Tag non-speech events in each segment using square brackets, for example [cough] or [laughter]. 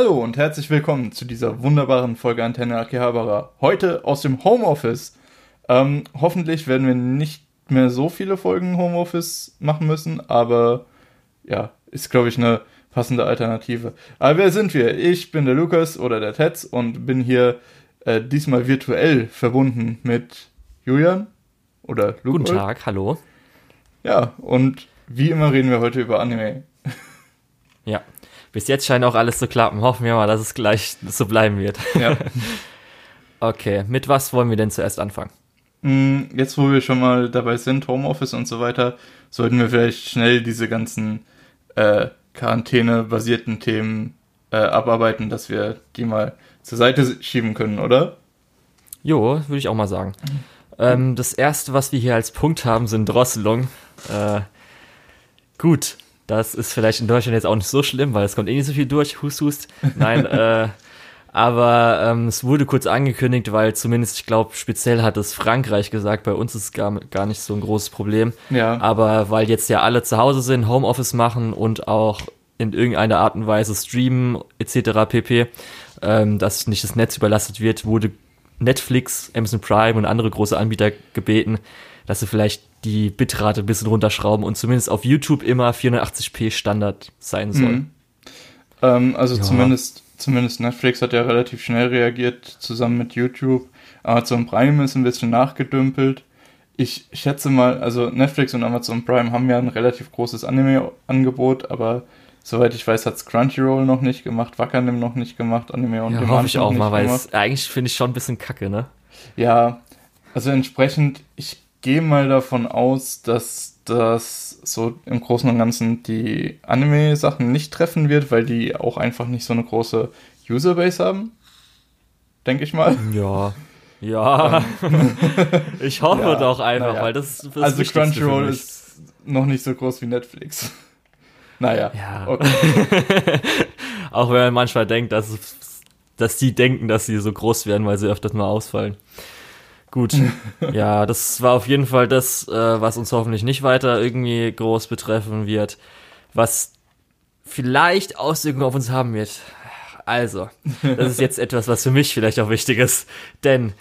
Hallo und herzlich willkommen zu dieser wunderbaren Folge Antenne Akihabara. Heute aus dem Homeoffice. Ähm, hoffentlich werden wir nicht mehr so viele Folgen Homeoffice machen müssen, aber ja, ist glaube ich eine passende Alternative. Aber wer sind wir? Ich bin der Lukas oder der Tetz und bin hier äh, diesmal virtuell verbunden mit Julian oder Lukas. Guten Tag, hallo. Ja, und wie immer reden wir heute über Anime. Ja, bis jetzt scheint auch alles zu klappen. Hoffen wir mal, dass es gleich so bleiben wird. Ja. [laughs] okay, mit was wollen wir denn zuerst anfangen? Mm, jetzt, wo wir schon mal dabei sind, Homeoffice und so weiter, sollten wir vielleicht schnell diese ganzen äh, Quarantäne-basierten Themen äh, abarbeiten, dass wir die mal zur Seite schieben können, oder? Jo, würde ich auch mal sagen. Ähm, das erste, was wir hier als Punkt haben, sind Drosselung. Äh, gut, das ist vielleicht in Deutschland jetzt auch nicht so schlimm, weil es kommt eh nicht so viel durch. Hust, hust. Nein, [laughs] äh, aber ähm, es wurde kurz angekündigt, weil zumindest, ich glaube, speziell hat es Frankreich gesagt, bei uns ist es gar, gar nicht so ein großes Problem. Ja. Aber weil jetzt ja alle zu Hause sind, Homeoffice machen und auch in irgendeiner Art und Weise streamen etc. pp, ähm, dass nicht das Netz überlastet wird, wurde Netflix, Amazon Prime und andere große Anbieter gebeten, dass sie vielleicht die Bitrate ein bisschen runterschrauben und zumindest auf YouTube immer 480p Standard sein soll. Mhm. Ähm, also ja. zumindest, zumindest Netflix hat ja relativ schnell reagiert, zusammen mit YouTube. Amazon Prime ist ein bisschen nachgedümpelt. Ich schätze mal, also Netflix und Amazon Prime haben ja ein relativ großes Anime-Angebot, aber soweit ich weiß, hat es Crunchyroll noch nicht gemacht, Wakanim noch nicht gemacht, Anime und ja, hoffe ich auch mal, weil es eigentlich finde ich schon ein bisschen kacke, ne? Ja, also entsprechend, ich gehe mal davon aus, dass das so im Großen und Ganzen die Anime-Sachen nicht treffen wird, weil die auch einfach nicht so eine große Userbase haben. Denke ich mal. Ja. [laughs] Ja. Ähm. ich hoffe ja, doch einfach, ja. weil das, das Also Crunchyroll ist noch nicht so groß wie Netflix. [laughs] Naja. Ja. Okay. [laughs] auch wenn man manchmal denkt, dass, dass die denken, dass sie so groß werden, weil sie öfters mal ausfallen. Gut. [laughs] ja, das war auf jeden Fall das, äh, was uns hoffentlich nicht weiter irgendwie groß betreffen wird. Was vielleicht Auswirkungen auf uns haben wird. Also, das ist jetzt [laughs] etwas, was für mich vielleicht auch wichtig ist. Denn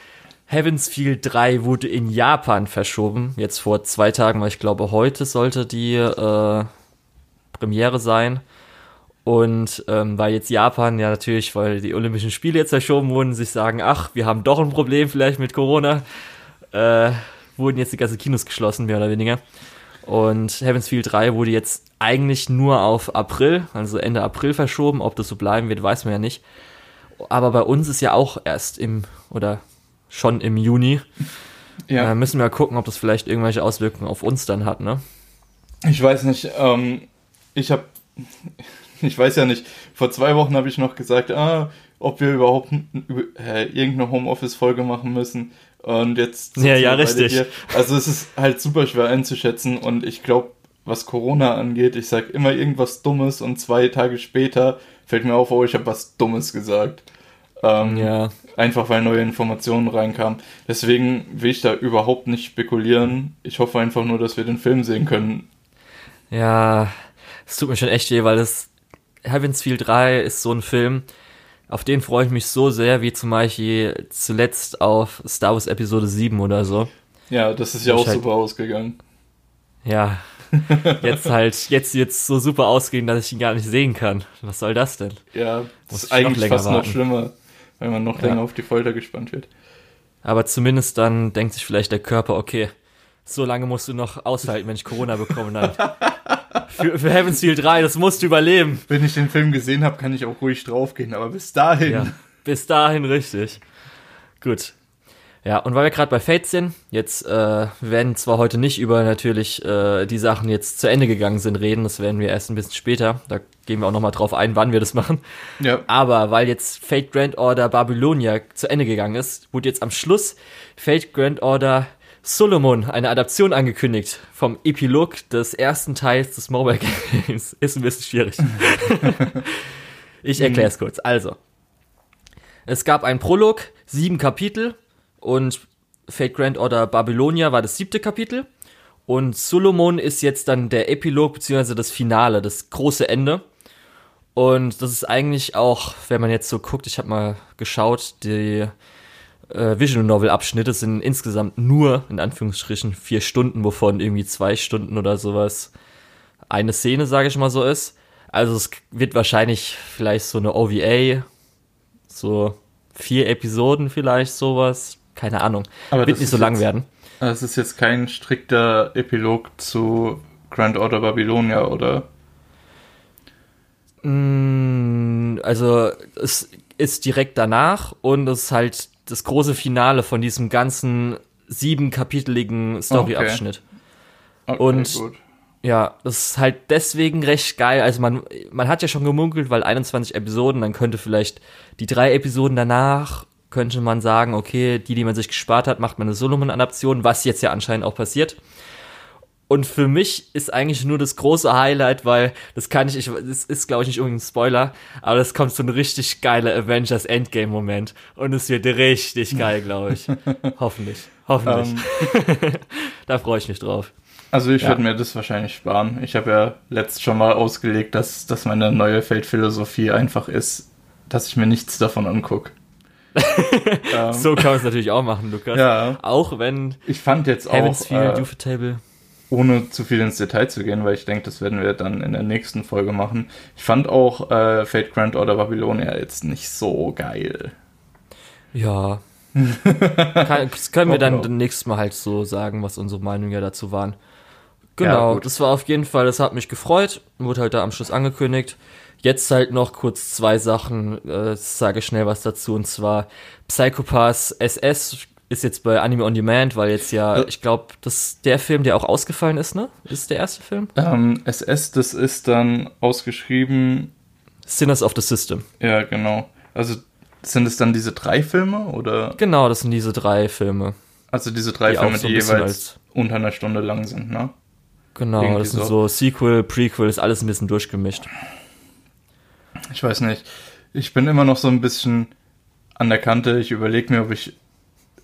Heaven's Field 3 wurde in Japan verschoben. Jetzt vor zwei Tagen, weil ich glaube, heute sollte die äh, Premiere sein. Und ähm, weil jetzt Japan ja natürlich, weil die Olympischen Spiele jetzt verschoben wurden, sich sagen, ach, wir haben doch ein Problem vielleicht mit Corona, äh, wurden jetzt die ganzen Kinos geschlossen, mehr oder weniger. Und Heaven's Field 3 wurde jetzt eigentlich nur auf April, also Ende April verschoben. Ob das so bleiben wird, weiß man ja nicht. Aber bei uns ist ja auch erst im, oder schon im Juni. Ja. Äh, müssen wir gucken, ob das vielleicht irgendwelche Auswirkungen auf uns dann hat, ne? Ich weiß nicht. Ähm, ich habe [laughs] ich weiß ja nicht, vor zwei Wochen habe ich noch gesagt, ah, ob wir überhaupt äh, irgendeine Homeoffice-Folge machen müssen. Und jetzt. Ja, ja, richtig. Hier. Also es ist halt super schwer einzuschätzen und ich glaube, was Corona angeht, ich sage immer irgendwas Dummes und zwei Tage später fällt mir auf, oh, ich habe was Dummes gesagt. Ähm, ja. Einfach weil neue Informationen reinkamen. Deswegen will ich da überhaupt nicht spekulieren. Ich hoffe einfach nur, dass wir den Film sehen können. Ja, es tut mir schon echt weh, weil es Heaven's Feel 3 ist so ein Film, auf den freue ich mich so sehr, wie zum Beispiel zuletzt auf Star Wars Episode 7 oder so. Ja, das ist ja auch halt, super ausgegangen. Ja. [laughs] Jetzt halt, jetzt jetzt so super ausgehen, dass ich ihn gar nicht sehen kann. Was soll das denn? Ja, das ist eigentlich fast warten. noch schlimmer, weil man noch ja. länger auf die Folter gespannt wird. Aber zumindest dann denkt sich vielleicht der Körper, okay, so lange musst du noch aushalten, wenn ich Corona bekomme. Dann [laughs] für, für Heaven's Feel 3, das musst du überleben. Wenn ich den Film gesehen habe, kann ich auch ruhig draufgehen, aber bis dahin. Ja, bis dahin richtig. Gut. Ja, und weil wir gerade bei Fate sind, jetzt äh, werden zwar heute nicht über natürlich äh, die Sachen jetzt zu Ende gegangen sind reden, das werden wir erst ein bisschen später, da gehen wir auch nochmal drauf ein, wann wir das machen. Ja. Aber weil jetzt Fate Grand Order Babylonia zu Ende gegangen ist, wurde jetzt am Schluss Fate Grand Order Solomon, eine Adaption angekündigt vom Epilog des ersten Teils des Mobile Games. [laughs] Ist ein bisschen schwierig. [laughs] ich erkläre es kurz. Also, es gab einen Prolog, sieben Kapitel und Fate Grand Order Babylonia war das siebte Kapitel. Und Solomon ist jetzt dann der Epilog beziehungsweise das Finale, das große Ende. Und das ist eigentlich auch, wenn man jetzt so guckt, ich habe mal geschaut, die äh, Visual Novel Abschnitte sind insgesamt nur, in Anführungsstrichen, vier Stunden, wovon irgendwie zwei Stunden oder sowas eine Szene, sage ich mal so ist. Also es wird wahrscheinlich vielleicht so eine OVA, so vier Episoden vielleicht sowas, keine Ahnung. Aber wird nicht so lang jetzt, werden. Das ist jetzt kein strikter Epilog zu Grand Order Babylonia, oder? Mm, also es ist direkt danach und es ist halt das große Finale von diesem ganzen siebenkapiteligen Storyabschnitt. Okay. Okay, Und- gut. Ja, das ist halt deswegen recht geil. Also man, man hat ja schon gemunkelt, weil 21 Episoden, dann könnte vielleicht die drei Episoden danach, könnte man sagen, okay, die, die man sich gespart hat, macht man eine Solomon-Adaption, was jetzt ja anscheinend auch passiert. Und für mich ist eigentlich nur das große Highlight, weil das kann ich, ich das ist glaube ich nicht unbedingt ein Spoiler, aber das kommt so ein richtig geiler Avengers Endgame Moment und es wird richtig geil, glaube ich. [laughs] hoffentlich, hoffentlich. Ähm, [laughs] da freue ich mich drauf. also ich Ja. würde mir das wahrscheinlich sparen. Ich habe ja letzt schon mal ausgelegt, dass, dass meine neue Feldphilosophie einfach ist, dass ich mir nichts davon angucke. ähm, [laughs] So kann man es natürlich auch machen, Lukas. Ja. Auch wenn Ich fand jetzt auch, Heavensfield, äh, Ufotable. Ohne zu viel ins Detail zu gehen, weil ich denke, das werden wir dann in der nächsten Folge machen. Ich fand auch äh, Fate Grand Order Babylonia jetzt nicht so geil. Ja. [laughs] kann, das können wir dann ja. nächstes Mal halt so sagen, was unsere Meinungen ja dazu waren. Ja, Genau, gut. das war auf jeden Fall, das hat mich gefreut, wurde halt da am Schluss angekündigt. Jetzt halt noch kurz zwei Sachen, äh, sage schnell was dazu, und zwar Psychopaths SS ist jetzt bei Anime On Demand, weil jetzt ja, ich glaube, das ist der Film, der auch ausgefallen ist, ne? Ist der erste Film? Ähm, SS, das ist dann ausgeschrieben, Sinners of the System. ja genau. Also sind es dann diese drei Filme oder? Genau, das sind diese drei Filme. Also diese drei Die Filme, so die jeweils als- unter einer Stunde lang sind, ne? Genau, Irgendwie das sind so. so Sequel, Prequel, ist alles ein bisschen durchgemischt. Ich weiß nicht. Ich bin immer noch so ein bisschen an der Kante. Ich überlege mir, ob ich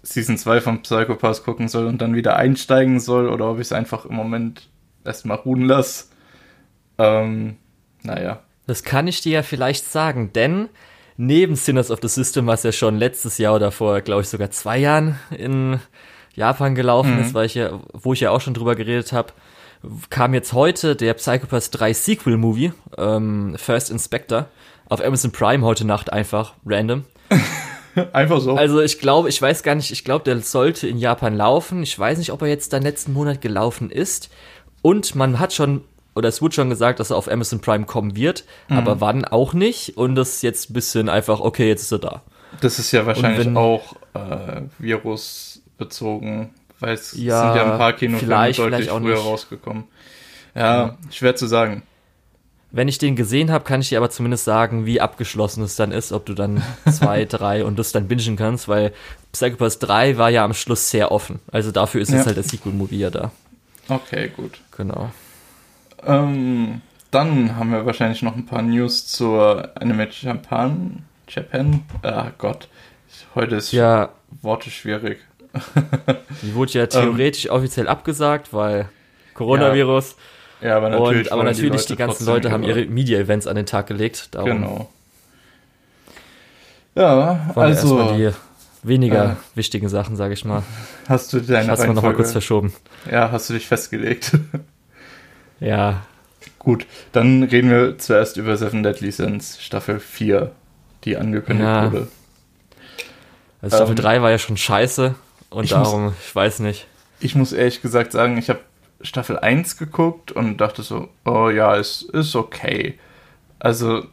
Season 2 von Psychopaths gucken soll und dann wieder einsteigen soll oder ob ich es einfach im Moment erstmal ruhen lasse. Ähm, naja. Das kann ich dir ja vielleicht sagen, denn neben Sinners of the System, was ja schon letztes Jahr oder vor, glaube ich, sogar zwei Jahren in Japan gelaufen Mhm. ist, weil ich ja, wo ich ja auch schon drüber geredet habe, kam jetzt heute der Psychopaths 3 Sequel-Movie, ähm, First Inspector, auf Amazon Prime heute Nacht einfach, random. [laughs] [laughs] Einfach so. Also ich glaube, ich weiß gar nicht, ich glaube, der sollte in Japan laufen. Ich weiß nicht, ob er jetzt dann letzten Monat gelaufen ist. Und man hat schon, oder es wurde schon gesagt, dass er auf Amazon Prime kommen wird, Mhm. aber wann auch nicht. Und das ist jetzt ein bisschen einfach, okay, jetzt ist er da. das ist ja wahrscheinlich wenn- auch äh, virusbezogen, weil es Ja, sind ja ein paar Kinofilme deutlich früher nicht. rausgekommen. Ja, schwer zu sagen. Wenn ich den gesehen habe, kann ich dir aber zumindest sagen, wie abgeschlossen es dann ist, ob du dann [laughs] zwei, drei und das dann bingen kannst, weil Psychopaths 3 war ja am Schluss sehr offen. Also dafür ist Ja. jetzt halt der Sequel-Movie ja da. Okay, gut. Genau. Ähm, dann haben wir wahrscheinlich noch ein paar News zur Anime Japan. Japan? Ah Gott. Heute ist Ja, Worte schwierig. die wurde ja [laughs] theoretisch offiziell abgesagt, weil Coronavirus. Ja, aber natürlich. und, aber natürlich, die, ganzen trotzdem Leute haben ihre Media-Events an den Tag gelegt. Darum Genau. Ja, also erstmal die weniger äh, wichtigen Sachen, sage ich mal. hast du deine Hast du noch mal kurz verschoben. Ja, hast du dich festgelegt. [laughs] Ja, Gut, dann reden wir zuerst über Seven Deadly Sins Staffel 4, die angekündigt Ja. wurde. also Staffel Ähm, 3 war ja schon scheiße und ich muss- darum, ich weiß nicht. Ich muss ehrlich gesagt sagen, ich habe Staffel 1 geguckt und dachte so, oh ja, es ist okay. Also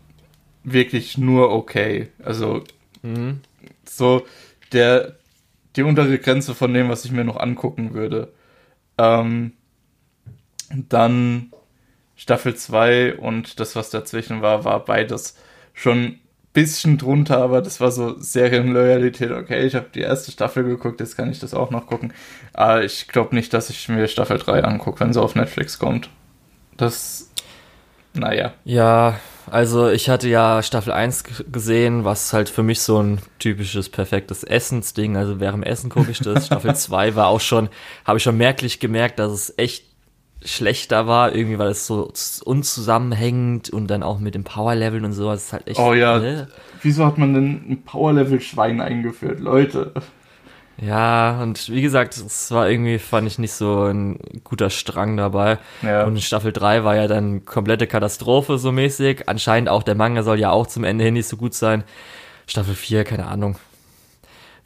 wirklich nur okay. Also Mhm. so der die untere Grenze von dem, was ich mir noch angucken würde. Ähm, dann Staffel 2 und das, was dazwischen war, war beides schon bisschen drunter, aber das war so Serienloyalität. Okay, ich habe die erste Staffel geguckt, jetzt kann ich das auch noch gucken. Aber ich glaube nicht, dass ich mir Staffel 3 angucke, wenn sie auf Netflix kommt. Das, naja. Ja, also ich hatte ja Staffel 1 g- gesehen, was halt für mich so ein typisches, perfektes Essensding, also während dem Essen gucke ich das. [laughs] Staffel 2 war auch schon, habe ich schon merklich gemerkt, dass es echt schlechter war, irgendwie, weil es so unzusammenhängend und dann auch mit dem Power-Level und sowas ist halt echt. Oh ja, ne? wieso hat man denn ein Power-Level-Schwein eingeführt, Leute? Ja, und wie gesagt, es war irgendwie, fand ich nicht so ein guter Strang dabei. Ja. Und Staffel 3 war ja dann komplette Katastrophe so mäßig. Anscheinend auch der Manga soll ja auch zum Ende hin nicht so gut sein. Staffel 4, keine Ahnung.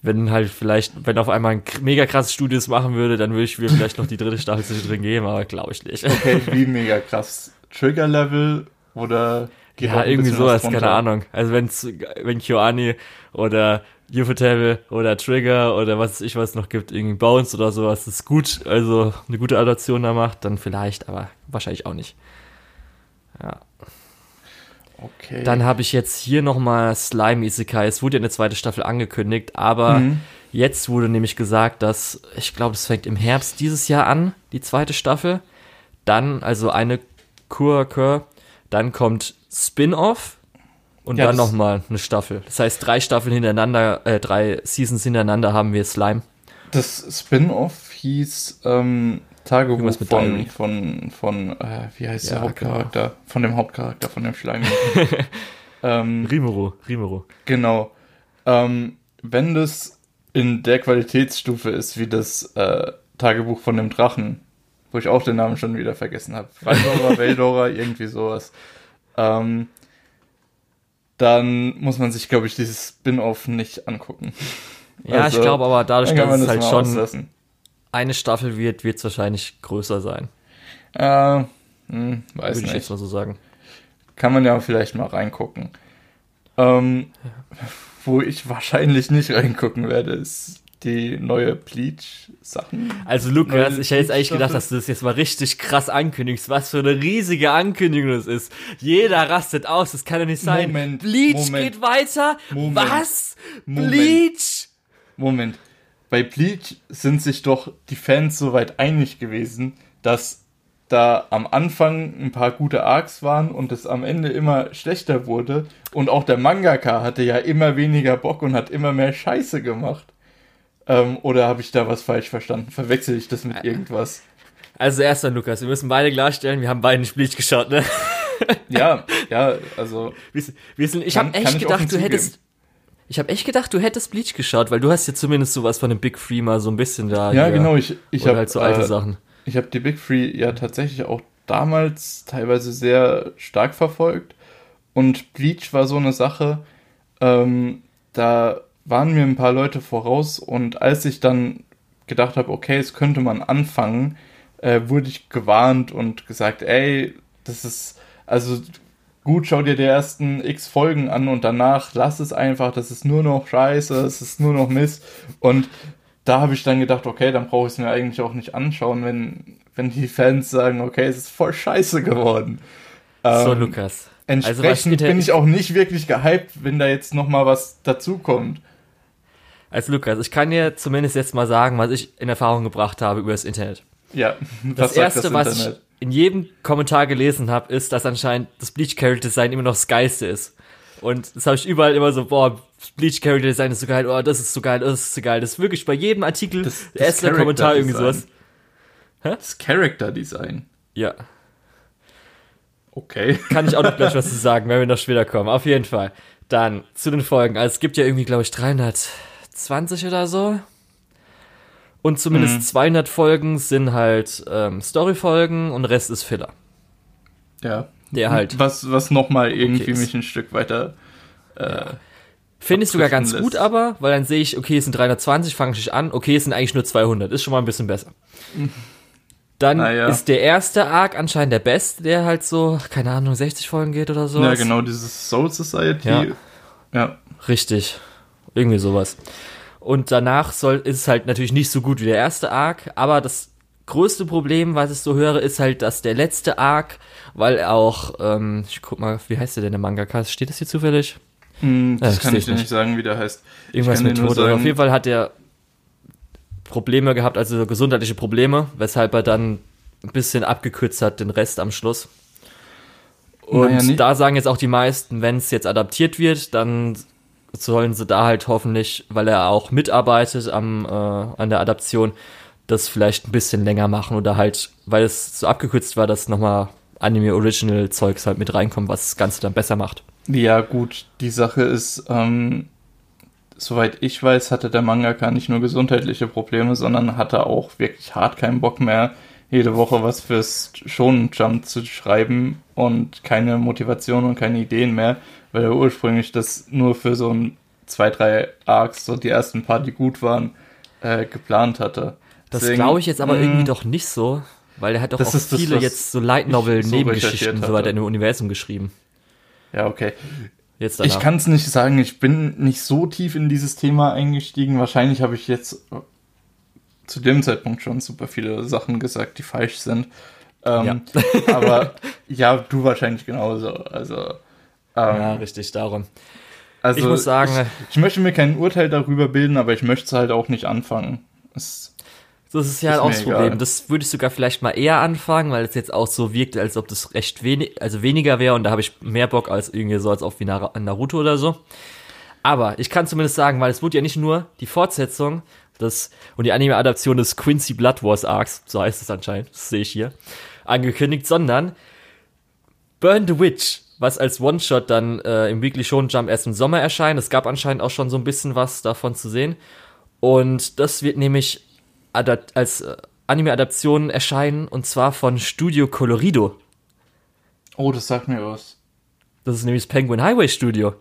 Wenn halt vielleicht, wenn auf einmal ein mega krasses Studios machen würde, dann würde ich mir vielleicht noch die dritte Staffel drin geben, aber glaube ich nicht. Okay, [laughs] wie mega krass. Trigger-Level oder ja, irgendwie sowas, keine Ahnung. Also wenn's, wenn Kyoani oder Ufotable oder Trigger oder was ich was noch gibt, irgendwie Bounce oder sowas, ist gut, also eine gute Adaption da macht, dann vielleicht, aber wahrscheinlich auch nicht. Ja. Okay. Dann habe ich jetzt hier nochmal Slime Isekai. Es wurde ja eine zweite Staffel angekündigt, aber mhm. jetzt wurde nämlich gesagt, dass, ich glaube, es fängt im Herbst dieses Jahr an, die zweite Staffel. Dann, also eine Kur, Kur, dann kommt Spin-off und ja, dann nochmal eine Staffel. Das heißt, drei Staffeln hintereinander, äh, drei Seasons hintereinander haben wir Slime. Das Spin-off hieß ähm, Tagebuch von, von, von, äh, wie heißt ja, der Hauptcharakter? Genau. Von dem Hauptcharakter, von dem Schleim. [laughs] ähm, Rimuru, Rimuru. Genau. Ähm, wenn das in der Qualitätsstufe ist, wie das äh, Tagebuch von dem Drachen, wo ich auch den Namen schon wieder vergessen habe. Valdora, [laughs] Veldora, irgendwie sowas. Ähm, dann muss man sich, glaube ich, dieses Spin-off nicht angucken. Ja, also, ich glaube aber dadurch, dass es halt schon auslassen. Eine Staffel wird, wird es wahrscheinlich größer sein. Äh, hm, weiß Würde nicht. ich jetzt mal so sagen. Kann man ja vielleicht mal reingucken. Ähm, ja. Wo ich wahrscheinlich nicht reingucken werde, ist die neue Bleach-Sachen. Also Lukas, ich hätte jetzt eigentlich gedacht, dass du das jetzt mal richtig krass ankündigst, was für eine riesige Ankündigung das ist. Jeder rastet aus, das kann doch nicht sein. Moment, Bleach Moment, geht weiter? Moment, was? Bleach? Moment. Bei Bleach sind sich doch die Fans soweit einig gewesen, dass da am Anfang ein paar gute Arcs waren und es am Ende immer schlechter wurde. Und auch der Mangaka hatte ja immer weniger Bock und hat immer mehr Scheiße gemacht. Ähm, oder habe ich da was falsch verstanden? Verwechsel ich das mit irgendwas? Also erstmal, Lukas, wir müssen beide klarstellen, wir haben beide nicht Bleach geschaut, ne? ja, [laughs] ja, also. Wir, sind, ich habe echt gedacht, du hättest. Ich habe echt gedacht, du hättest Bleach geschaut, weil du hast ja zumindest sowas von dem Big Free mal so ein bisschen da. Ja, hier, genau, ich, ich habe halt so alte äh, Sachen. Ich habe die Big Free ja tatsächlich auch damals teilweise sehr stark verfolgt. Und Bleach war so eine Sache, ähm, da waren mir ein paar Leute voraus und als ich dann gedacht habe, okay, es könnte man anfangen, äh, wurde ich gewarnt und gesagt, ey, das ist, also gut, schau dir die ersten x Folgen an und danach lass es einfach, das ist nur noch scheiße, es ist nur noch Mist. Und da habe ich dann gedacht, okay, dann brauche ich es mir eigentlich auch nicht anschauen, wenn, wenn die Fans sagen, okay, es ist voll scheiße geworden. So, ähm, Lukas. Entsprechend also bin ich auch nicht wirklich gehypt, wenn da jetzt nochmal was dazukommt. Also Lukas, ich kann dir zumindest jetzt mal sagen, was ich in Erfahrung gebracht habe über das Internet. Ja, [laughs] das erste, das was ich in jedem Kommentar gelesen habe, ist, dass anscheinend das Bleach Character Design immer noch das geilste ist. Und das habe ich überall immer so, boah, Bleach Character Design ist so geil, oh, das ist so geil, das ist so geil. Das ist wirklich bei jedem Artikel, das, das erste Kommentar irgendwie sowas. Hä? Das Character Design. Ja. Okay. [laughs] Kann ich auch noch gleich was zu sagen, wenn wir noch später kommen. Auf jeden Fall. Dann zu den Folgen. Also es gibt ja irgendwie, glaube ich, 300 20 oder so. Und zumindest mhm. 200 Folgen sind halt ähm, Story-Folgen und Rest ist Filler. Ja. Der halt. Was, was nochmal irgendwie okay mich ein Stück weiter. Äh, ja. Finde ich sogar ganz lässt. gut, aber, weil dann sehe ich, okay, es sind 320, fange ich an, okay, es sind eigentlich nur 200, ist schon mal ein bisschen besser. [laughs] Dann ja. ist der erste Arc anscheinend der beste, der halt so, keine Ahnung, 60 Folgen geht oder so. Ja, genau, dieses Soul Society. Ja. ja. Richtig. Irgendwie sowas. Und danach soll, ist es halt natürlich nicht so gut wie der erste Arc, aber das größte Problem, was ich so höre, ist halt, dass der letzte Arc, weil auch, ähm, ich guck mal, wie heißt der denn der Mangaka? Steht das hier zufällig? Hm, das äh, kann ich dir nicht sagen, wie der heißt. Irgendwas mit Tod. Auf jeden Fall hat er Probleme gehabt, also gesundheitliche Probleme, weshalb er dann ein bisschen abgekürzt hat, den Rest am Schluss. Und naja, da sagen jetzt auch die meisten, wenn es jetzt adaptiert wird, dann sollen sie da halt hoffentlich, weil er auch mitarbeitet am, äh, an der Adaption, das vielleicht ein bisschen länger machen oder halt, weil es so abgekürzt war, dass nochmal Anime Original Zeugs halt mit reinkommt, was das Ganze dann besser macht. Ja, gut, die Sache ist, ähm, soweit ich weiß, hatte der Mangaka nicht nur gesundheitliche Probleme, sondern hatte auch wirklich hart keinen Bock mehr, jede Woche was fürs Shonen Jump zu schreiben und keine Motivation und keine Ideen mehr, weil er ursprünglich das nur für so ein zwei, drei Arcs, so die ersten paar, die gut waren, äh, geplant hatte. Das glaube ich jetzt aber irgendwie doch nicht so, weil er hat doch auch Das ist das, viele was jetzt so Light Novel Nebengeschichten so weiter in dem Universum geschrieben. Ja, okay. Jetzt danach. Ich kann es nicht sagen, ich bin nicht so tief in dieses Thema eingestiegen. Wahrscheinlich habe ich jetzt zu dem Zeitpunkt schon super viele Sachen gesagt, die falsch sind. Ähm, [laughs] aber [laughs] ja, du wahrscheinlich genauso. Also, ähm, ja, richtig, darum. also ich muss sagen, ich, ich möchte mir kein Urteil darüber bilden, aber ich möchte es halt auch nicht anfangen. Es, Das ist ja Ist auch mir das egal. Problem. Das würde ich sogar vielleicht mal eher anfangen, weil es jetzt auch so wirkt, als ob das recht wenig, also weniger wäre und da habe ich mehr Bock als irgendwie so als auf wie Nar- Naruto oder so. Aber ich kann zumindest sagen, weil es wurde ja nicht nur die Fortsetzung das, und die Anime-Adaption des Quincy Blood Wars Arcs, so heißt es anscheinend, das sehe ich hier, angekündigt, sondern Burn the Witch, was als One-Shot dann äh, im Weekly Shonen Jump erst im Sommer erscheint. Es gab anscheinend auch schon so ein bisschen was davon zu sehen. Und das wird nämlich als äh, Anime-Adaption erscheinen und zwar von Studio Colorido. oh, das sagt mir was. Das ist nämlich das Penguin Highway Studio.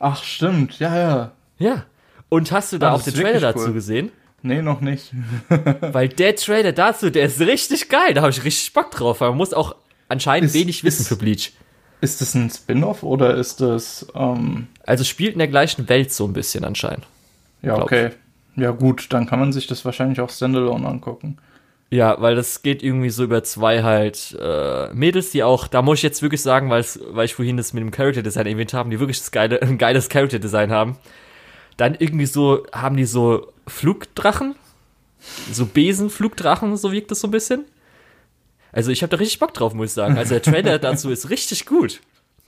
Ach, stimmt, ja, ja. Ja. Und hast du da Ah, auch das den ist Trailer dazu cool. gesehen? Nee, noch nicht. [laughs] Weil der Trailer dazu, der ist richtig geil. Da habe ich richtig Bock drauf. Man muss auch anscheinend Ist- wenig wissen ist- für Bleach. Ist das ein Spin-off oder ist das, ähm, Also spielt in der gleichen Welt so ein bisschen anscheinend. ja, okay. Ja, gut, dann kann man sich das wahrscheinlich auch standalone angucken. Ja, weil das geht irgendwie so über zwei halt äh, Mädels, die auch, da muss ich jetzt wirklich sagen, weil ich vorhin das mit dem Character Design erwähnt haben, die wirklich das geile, ein geiles Character Design haben. Dann irgendwie so, haben die so Flugdrachen, so Besenflugdrachen, so wirkt das so ein bisschen. Also ich habe da richtig Bock drauf, muss ich sagen. Also der Trailer [laughs] dazu ist richtig gut.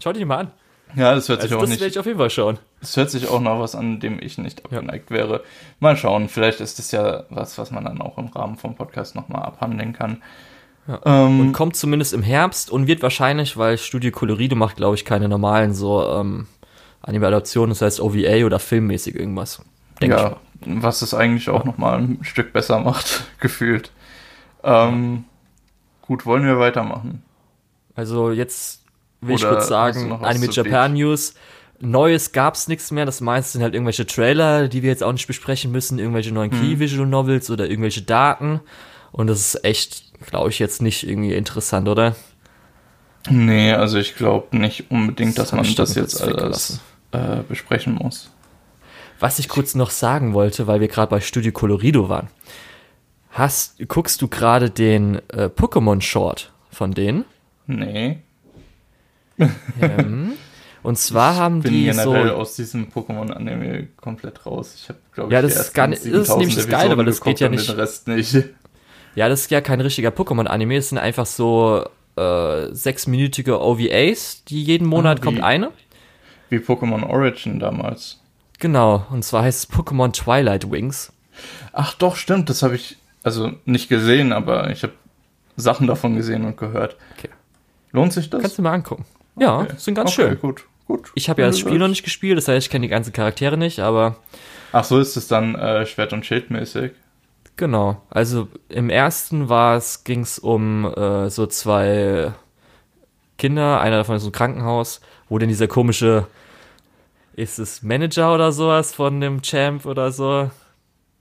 Schau dir den mal an. Ja, das hört sich Also auch das nicht werde ich auf jeden Fall schauen. Es hört sich auch noch was an, dem ich nicht abgeneigt wäre. Mal schauen, vielleicht ist das ja was, was man dann auch im Rahmen vom Podcast nochmal abhandeln kann. Ähm, Und kommt zumindest im Herbst und wird wahrscheinlich, weil Studio Colorido macht, glaube ich, keine normalen so ähm, Anime-Adaptionen, das heißt OVA oder filmmäßig irgendwas. Denke ich ja, was es eigentlich auch nochmal ein Stück besser macht, [laughs] gefühlt. Ähm, Gut, wollen wir weitermachen? Also jetzt will ich Oder kurz hast du sagen, Anime Japan News. Neues gab's nichts mehr. Das meiste sind halt irgendwelche Trailer, die wir jetzt auch nicht besprechen müssen, irgendwelche neuen Mhm. Key Visual Novels oder irgendwelche Daten. Und das ist echt, glaube ich, jetzt nicht irgendwie interessant, oder? Nee, also ich glaube nicht unbedingt, Das dass man ich das jetzt kurz alles äh, besprechen muss. Was ich kurz noch sagen wollte, weil wir gerade bei Studio Colorido waren. Hast, guckst du gerade den äh, Pokémon Short von denen? Nee, Ähm, [laughs] und zwar haben bin die generell so aus diesem Pokémon-Anime komplett raus. Ich habe, glaube ich, Ja, die das ist gar nicht- das ist 7000 nämlich das Geile, weil das geht ja nicht- Den Rest nicht. [laughs] Ja, das ist ja kein richtiger Pokémon-Anime, es sind einfach so äh, sechsminütige OVAs, die jeden Monat Ah, kommt eine. Wie Pokémon Origin damals. Genau, und zwar heißt es Pokémon Twilight Wings. Ach doch, stimmt, das habe ich also nicht gesehen, aber ich habe Sachen davon gesehen und gehört. Okay. Lohnt sich das? Kannst du mal angucken. Ja, Okay. sind ganz okay, schön. gut, gut. Ich habe ja das Spiel noch nicht gespielt, das heißt, ich kenne die ganzen Charaktere nicht, aber Ach so, ist es dann äh, Schwert- und Schildmäßig? genau. Also im ersten war es, ging es um äh, so zwei Kinder, einer davon ist im Krankenhaus, wo denn dieser komische, ist es Manager oder sowas von dem Champ oder so,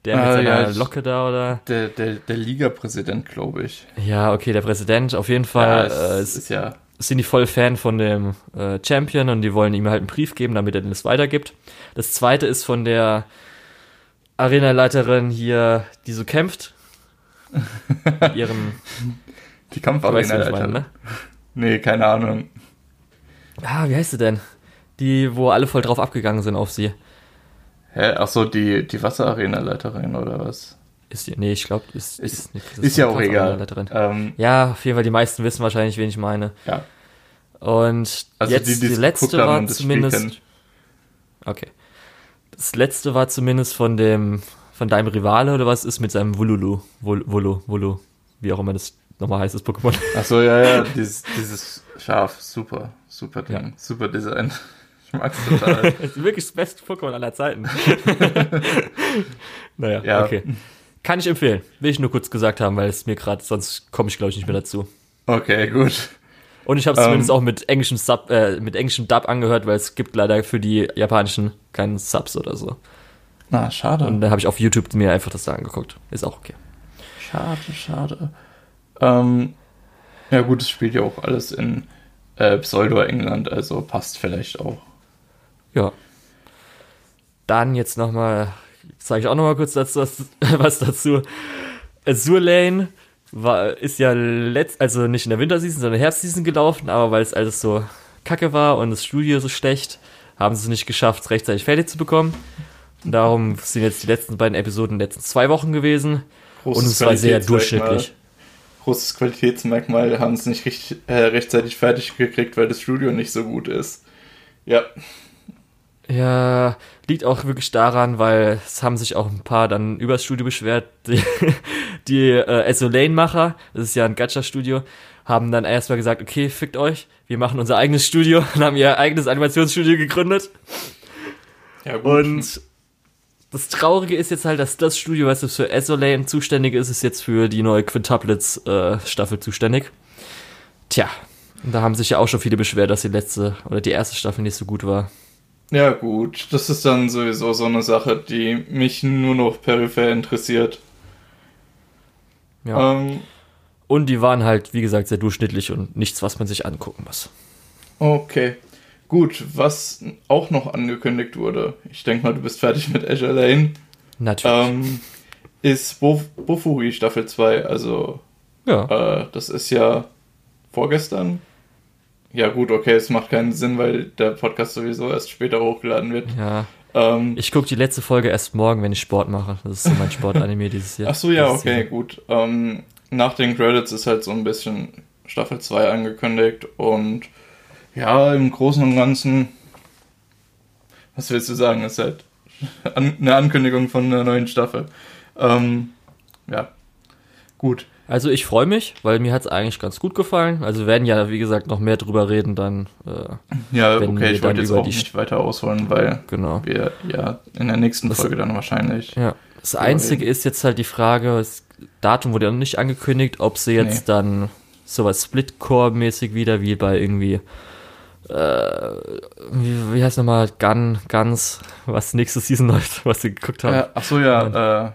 der mit Ah, seiner ja, Locke da oder Der, der, der Liga-Präsident, glaube ich. Ja, okay, der Präsident. Auf jeden Ja, Fall es, äh, ist ja. sind die voll Fan von dem äh, Champion und die wollen ihm halt einen Brief geben, damit er den das weitergibt. Das zweite ist von der Arenaleiterin hier, die so kämpft. mit ihrem, [laughs] Die Kampfarena, ne? Nee, keine Ahnung. Ah, wie heißt sie denn? Die, wo alle voll drauf abgegangen sind auf sie. Hä? Ach so, die, die Wasserarena-Leiterin oder was? Ist die, nee, ich glaube, ist, Ist- ist, nicht, das Ist ja auch egal. Ähm, Ja, auf jeden Fall, die meisten wissen wahrscheinlich, wen ich meine. ja. Und Also jetzt die, die die letzte war zumindest. Okay. Das letzte war zumindest von dem von deinem Rivale oder was ist mit seinem Wululu, Wul- Wulu, Wulu, wie auch immer das nochmal heißt, das Pokémon. Achso, ja, ja, dieses, dieses Schaf, super, super Ding, Ja. super Design. Ich mag's total. [laughs] Das ist wirklich das beste Pokémon aller Zeiten. [laughs] naja, Ja. okay. Kann ich empfehlen. Will ich nur kurz gesagt haben, weil es mir gerade, sonst komme ich glaube ich nicht mehr dazu. Okay, gut. Und ich habe es Ähm. zumindest auch mit englischem Sub, äh, mit englischem Dub angehört, weil es gibt leider für die japanischen keinen Subs oder so. Na, schade. Und da habe ich auf YouTube mir einfach das da angeguckt. Ist auch okay. Schade, schade. Ähm, ja gut, es spielt ja auch alles in äh, Pseudo-England, also passt vielleicht auch. Ja. Dann jetzt nochmal, zeige ich auch nochmal kurz dazu, was, [laughs] was dazu. Azure Lane war, ist ja letzt, also nicht in der Winterseason, sondern Herbstseason gelaufen, aber weil es alles so kacke war und das Studio so schlecht, haben sie es nicht geschafft, es rechtzeitig fertig zu bekommen. Und darum sind jetzt die letzten beiden Episoden in den letzten zwei Wochen gewesen. und es war sehr durchschnittlich. Großes Qualitätsmerkmal, haben es nicht richtig, äh, rechtzeitig fertig gekriegt, weil das Studio nicht so gut ist. Ja, Ja, liegt auch wirklich daran, weil es haben sich auch ein paar dann übers Studio beschwert. [laughs] Die, die äh, SO Lane-Macher, das ist ja ein Gacha-Studio, haben dann erstmal gesagt, okay, fickt euch, wir machen unser eigenes Studio [laughs] und haben ihr eigenes Animationsstudio gegründet. ja gut. Und das Traurige ist jetzt halt, dass das Studio, was jetzt für SO Lane zuständig ist, ist jetzt für die neue Quintuplets-Staffel zuständig. Tja, und da haben sich ja auch schon viele beschwert, dass die letzte oder die erste Staffel nicht so gut war. Ja gut, das ist dann sowieso so eine Sache, die mich nur noch peripher interessiert. Ja. Ähm, Und die waren halt, wie gesagt, sehr durchschnittlich und nichts, was man sich angucken muss. Okay. Gut, was auch noch angekündigt wurde, ich denke mal, du bist fertig mit Azure Lane, Natürlich. ähm, ist Bof Bofuri Staffel 2. Also, ja. äh, das ist ja vorgestern. Ja, gut, okay, es macht keinen Sinn, weil der Podcast sowieso erst später hochgeladen wird. ja. Ähm, Ich gucke die letzte Folge erst morgen, wenn ich Sport mache. Das ist so mein Sportanime [laughs] dieses Jahr. ach so, ja, okay, Season. gut. Ähm, nach den Credits ist halt so ein bisschen Staffel 2 angekündigt und ja, im Großen und Ganzen, was willst du sagen, ist halt an, eine Ankündigung von einer neuen Staffel. Ähm, ja, gut. Also ich freue mich, weil mir hat es eigentlich ganz gut gefallen. Also wir werden ja, wie gesagt, noch mehr drüber reden dann. Äh, Ja, Wenn okay, wir ich wollte jetzt über auch nicht weiter ausholen, weil genau. wir ja in der nächsten Das- Folge dann wahrscheinlich. Ja. Das Einzige ist jetzt halt die Frage, das Datum wurde ja noch nicht angekündigt, ob sie jetzt Nee. dann sowas Split-Core-mäßig wieder wie bei irgendwie äh, wie, wie heißt nochmal Gun, Guns, was nächste Season [laughs] läuft, was sie geguckt haben. Ja, ach so, ja, äh,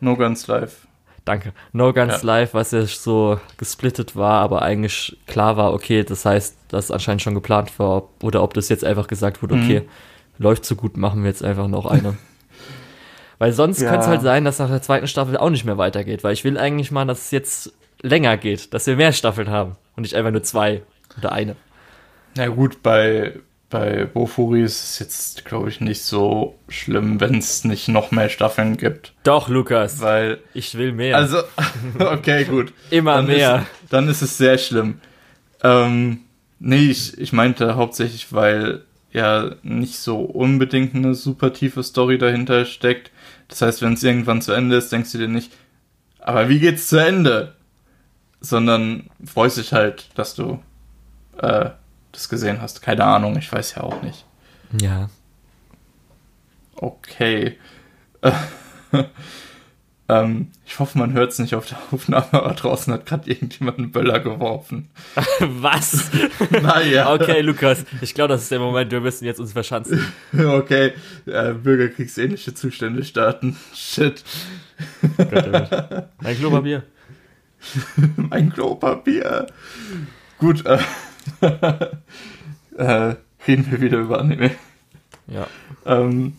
No Guns Live. Danke. No Guns Ja. Live, was ja so gesplittet war, aber eigentlich klar war, okay, das heißt, dass anscheinend schon geplant war, ob, oder ob das jetzt einfach gesagt wurde, Mhm. okay, läuft so gut, machen wir jetzt einfach noch eine. [laughs] weil sonst Ja. könnte es halt sein, dass nach der zweiten Staffel auch nicht mehr weitergeht, weil ich will eigentlich mal, dass es jetzt länger geht, dass wir mehr Staffeln haben und nicht einfach nur zwei oder eine. Na gut, bei, bei Bofuri ist es jetzt, glaube ich, nicht so schlimm, wenn es nicht noch mehr Staffeln gibt. Doch, Lukas, Weil, ich will mehr. also, [laughs] okay, gut. [laughs] Immer dann mehr. Ist, dann ist es sehr schlimm. Ähm, nee, ich, ich meinte hauptsächlich, weil ja nicht so unbedingt eine super tiefe Story dahinter steckt. Das heißt, wenn es irgendwann zu Ende ist, denkst du dir nicht, aber wie geht's zu Ende? Sondern freust dich halt, dass du äh, das gesehen hast. Keine Ahnung, ich weiß ja auch nicht. Ja. Okay. [laughs] ähm, ich hoffe, man hört es nicht auf der [laughs] Aufnahme, aber draußen hat gerade irgendjemand einen Böller geworfen. [laughs] Was? Naja. Okay, Lukas, ich glaube, das ist der Moment, wir müssen jetzt uns verschanzen. Okay, äh, bürgerkriegsähnliche Zustände starten. Shit. Ein Klopapier. mein Klopapier. Gut, äh, [laughs] äh, reden wir wieder über Anime. Ja. Ähm,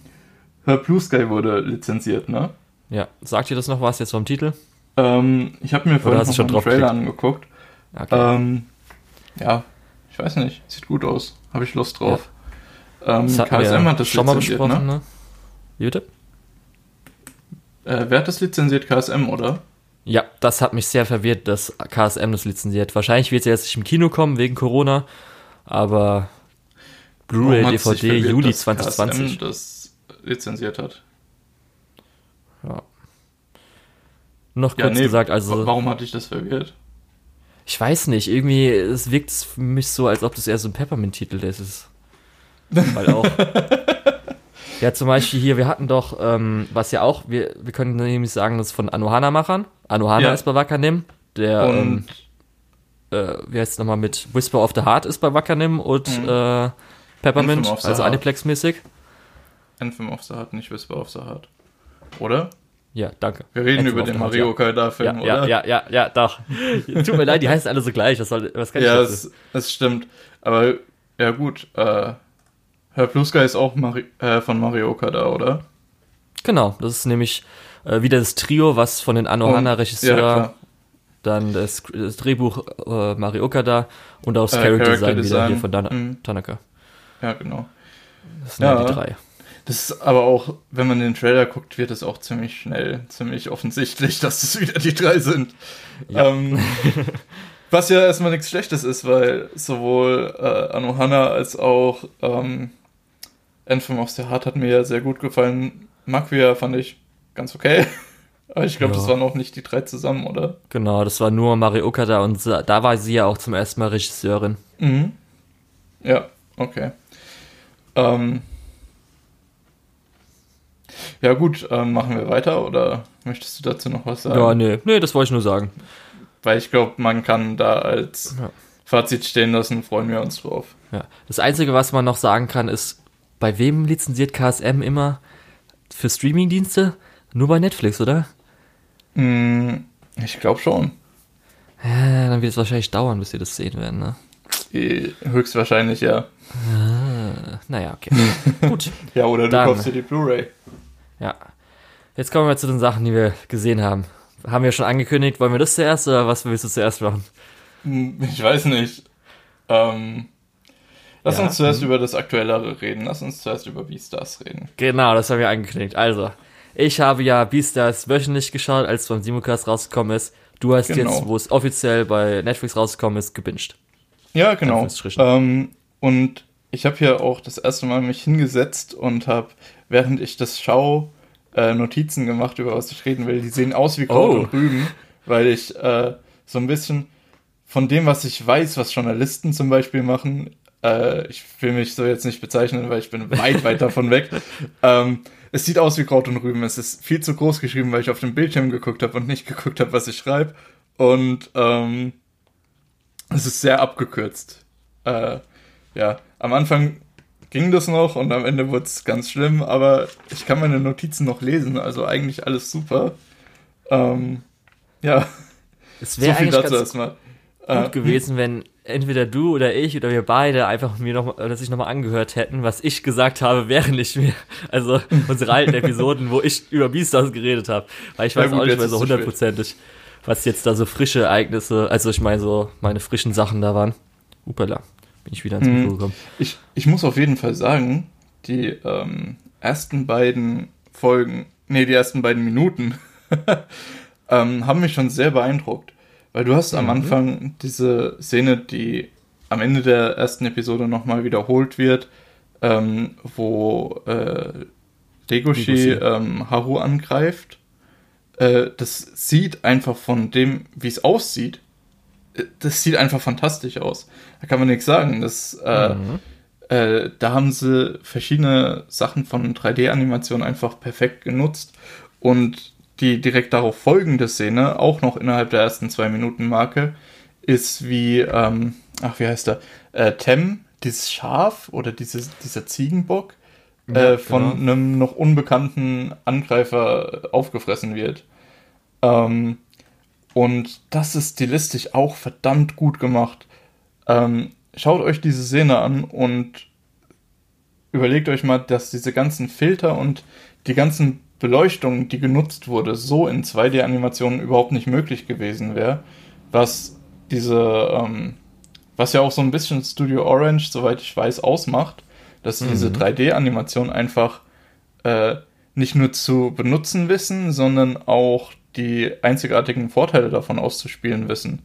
Blue Sky wurde lizenziert, ne? Ja. Sagt ihr das noch was jetzt vom Titel? Ähm, ich habe mir vorhin noch schon einen Trailer geklickt? angeguckt. Okay. Ähm, ja, ich weiß nicht. Sieht gut aus. Habe ich Lust drauf. Ähm, das KSM hat das schon mal lizenziert, besprochen, ne? ne? Wie bitte? Äh, wer hat das lizenziert? KSM, oder? Ja, das hat mich sehr verwirrt, dass KSM das lizenziert. Wahrscheinlich wird es jetzt nicht im Kino kommen wegen Corona, aber Blu-ray, DVD, verwirrt, Juli dass 2020. KSM das lizenziert hat. Ja. Noch Ja, kurz nee, gesagt, also Warum hatte ich das verwirrt? ich weiß nicht, irgendwie es wirkt für mich so, als ob das eher so ein Peppermint-Titel ist. Weil auch. [laughs] ja, zum Beispiel hier, wir hatten doch, ähm, was ja auch, wir, wir können nämlich sagen, das ist von Anohana-Machern. Anohana Ja. ist bei Wakanim. Der, ähm, Und äh, wie heißt es nochmal mit Whisper of the Heart ist bei Wakanim und Mhm. äh, Peppermint, also Heart. Aniplex-mäßig. Anthem of the Heart, nicht Whisper of the Heart. Oder? Ja, danke. Wir reden Anthem über den Heart, Mario ja. Kart-Film, Ja, oder? ja, ja, ja, ja, doch. [laughs] Tut mir leid, die heißen alle so gleich. Was, soll, was kann Ja, ich dazu? es, es stimmt. Aber ja gut, äh, Herr Blue Sky ist auch Mari äh, von Mario Kart da, oder? Genau, das ist nämlich äh, wieder das Trio, was von den Anohana-Regisseur, Ja, dann das, das Drehbuch äh, Mario Okada und auch das Äh, Character, Character Design wieder Design. hier von Dana, Mhm. Tanaka. ja, genau. Das sind Ja. die drei. Das ist aber auch, wenn man den Trailer guckt, wird es auch ziemlich schnell, ziemlich offensichtlich, dass es wieder die drei sind. Ja. Ähm, [laughs] was ja erstmal nichts Schlechtes ist, weil sowohl äh, Anohana als auch ähm, Anthem of the Heart hat mir ja sehr gut gefallen. Maquia fand ich ganz okay. [laughs] Aber ich glaube, Ja. das waren auch nicht die drei zusammen, oder? Genau, das war nur Mario Okada und da war sie ja auch zum ersten Mal Regisseurin. Mhm. Ja, okay. Ähm, ja gut, ähm, machen wir weiter oder möchtest du dazu noch was sagen? Ja, nee, nee, das wollte ich nur sagen. Weil ich glaube, man kann da als Ja. Fazit stehen lassen, freuen wir uns drauf. Ja. Das Einzige, was man noch sagen kann, ist, bei wem lizenziert KSM immer für Streamingdienste? Nur bei Netflix, oder? Hm, ich glaube schon. Ja, dann wird es wahrscheinlich dauern, bis wir das sehen werden, ne? Eh, Höchstwahrscheinlich ja. Äh, naja, okay. [laughs] Gut. Ja, oder du Dann. kaufst dir die Blu-ray. Ja. Jetzt kommen wir zu den Sachen, die wir gesehen haben. Haben wir schon angekündigt, wollen wir das zuerst oder was willst du zuerst machen? Hm, Ich weiß nicht. Ähm, lass Ja, uns zuerst hm. über das Aktuellere reden. Lass uns zuerst über Beastars reden. Genau, das haben wir angekündigt. Also, ich habe ja Beastars wöchentlich geschaut, als es beim Simulcast rausgekommen ist. Du hast Genau. jetzt, wo es offiziell bei Netflix rausgekommen ist, gebinged. Ja, genau. Ähm, und ich habe hier auch das erste Mal mich hingesetzt und habe, während ich das schaue, äh, Notizen gemacht, über was ich reden will. Die sehen aus wie Kraut Oh. und Rüben, weil ich äh, so ein bisschen von dem, was ich weiß, was Journalisten zum Beispiel machen, äh, ich will mich so jetzt nicht bezeichnen, weil ich bin weit, weit davon weg. [laughs] Ähm, es sieht aus wie Kraut und Rüben. Es ist viel zu groß geschrieben, weil ich auf dem Bildschirm geguckt habe und nicht geguckt habe, was ich schreibe. Und ähm, es ist sehr abgekürzt. Äh, ja, am Anfang ging das noch und am Ende wurde es ganz schlimm, aber ich kann meine Notizen noch lesen, also eigentlich alles super. Ähm, ja, Es so wäre viel eigentlich dazu erstmal. Gut Äh, gewesen, wenn entweder du oder ich oder wir beide einfach mir noch, oder sich nochmal angehört hätten, was ich gesagt habe, während ich mir, also unsere alten Episoden, wo ich über Beastars geredet habe. Weil ich Ja weiß gut, auch nicht mehr so hundertprozentig, was jetzt da so frische Ereignisse, also ich meine so meine frischen Sachen da waren. Upala, bin ich wieder ins Mhm. Mikro gekommen. Ich, ich muss auf jeden Fall sagen, die ähm, ersten beiden Folgen, nee, die ersten beiden Minuten [laughs] ähm, haben mich schon sehr beeindruckt. Weil du hast am Mhm. Anfang diese Szene, die am Ende der ersten Episode nochmal wiederholt wird, ähm, wo äh, Legoshi. ähm, Haru angreift. Äh, das sieht einfach von dem, wie es aussieht, äh, das sieht einfach fantastisch aus. Da kann man nichts sagen. Das, äh, Mhm. äh, da haben sie verschiedene Sachen von 3D-Animation einfach perfekt genutzt und die direkt darauf folgende Szene, auch noch innerhalb der ersten zwei Minuten Marke, ist wie, ähm, ach, wie heißt der? Äh, Tem, dieses Schaf oder dieses, dieser Ziegenbock, Ja, äh, von genau. einem noch unbekannten Angreifer aufgefressen wird. Ähm, und das ist stilistisch auch verdammt gut gemacht. Ähm, schaut euch diese Szene an und überlegt euch mal, dass diese ganzen Filter und die ganzen Beleuchtung, die genutzt wurde, so in 2D-Animationen überhaupt nicht möglich gewesen wäre. Was diese, ähm, was ja auch so ein bisschen Studio Orange, soweit ich weiß, ausmacht, dass sie Mhm. diese 3D-Animation einfach äh, nicht nur zu benutzen wissen, sondern auch die einzigartigen Vorteile davon auszuspielen wissen.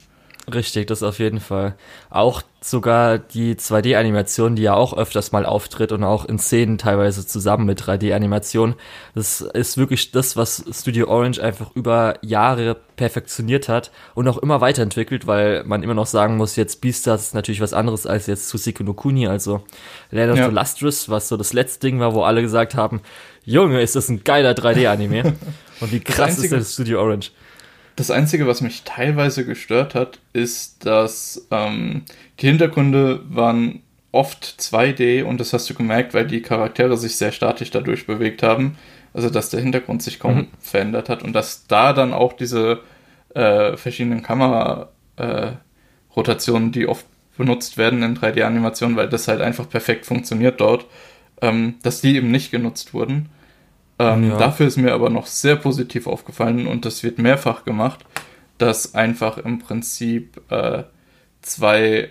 Richtig, das auf jeden Fall. Auch sogar die 2D-Animation, die ja auch öfters mal auftritt und auch in Szenen teilweise zusammen mit 3D-Animation. Das ist wirklich das, was Studio Orange einfach über Jahre perfektioniert hat und auch immer weiterentwickelt, weil man immer noch sagen muss, jetzt Beastars ist natürlich was anderes als jetzt Tsusiku no Kuni, also Land of Ja. the Lustrous, was so das letzte Ding war, wo alle gesagt haben, Junge, ist das ein geiler 3D-Anime. [laughs] und wie krass ist Einzige- denn Studio Orange? Das Einzige, was mich teilweise gestört hat, ist, dass ähm, die Hintergründe waren oft 2D und das hast du gemerkt, weil die Charaktere sich sehr statisch dadurch bewegt haben. Also, dass der Hintergrund sich kaum Mhm. verändert hat und dass da dann auch diese äh, verschiedenen Kamera-Rotationen, äh, die oft benutzt werden in 3D-Animationen, weil das halt einfach perfekt funktioniert dort, ähm, dass die eben nicht genutzt wurden. Ähm, Ja. Dafür ist mir aber noch sehr positiv aufgefallen und das wird mehrfach gemacht, dass einfach im Prinzip äh, zwei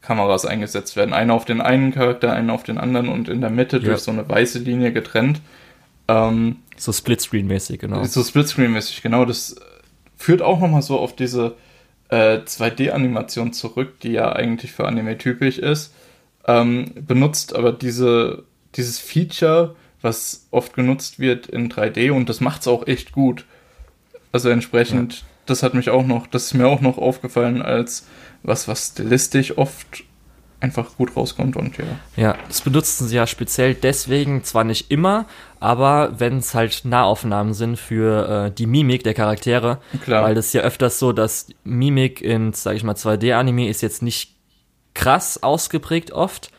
Kameras eingesetzt werden. Eine auf den einen Charakter, eine auf den anderen und in der Mitte Ja. durch so eine weiße Linie getrennt. Ähm, So Splitscreen-mäßig, genau. so Splitscreen-mäßig, genau. Das führt auch nochmal so auf diese äh, 2D-Animation zurück, die ja eigentlich für Anime typisch ist. Ähm, benutzt aber diese, dieses Feature, was oft genutzt wird in 3D und das macht es auch echt gut. Also entsprechend, das hat mich auch noch, das ist mir auch noch aufgefallen als was, was stilistisch oft einfach gut rauskommt und ja. Ja, das benutzen sie ja speziell deswegen, zwar nicht immer, aber wenn es halt Nahaufnahmen sind für äh, die Mimik der Charaktere, Klar. weil das ist ja öfters so, dass Mimik in, sag ich mal, 2D-Anime ist jetzt nicht krass ausgeprägt oft.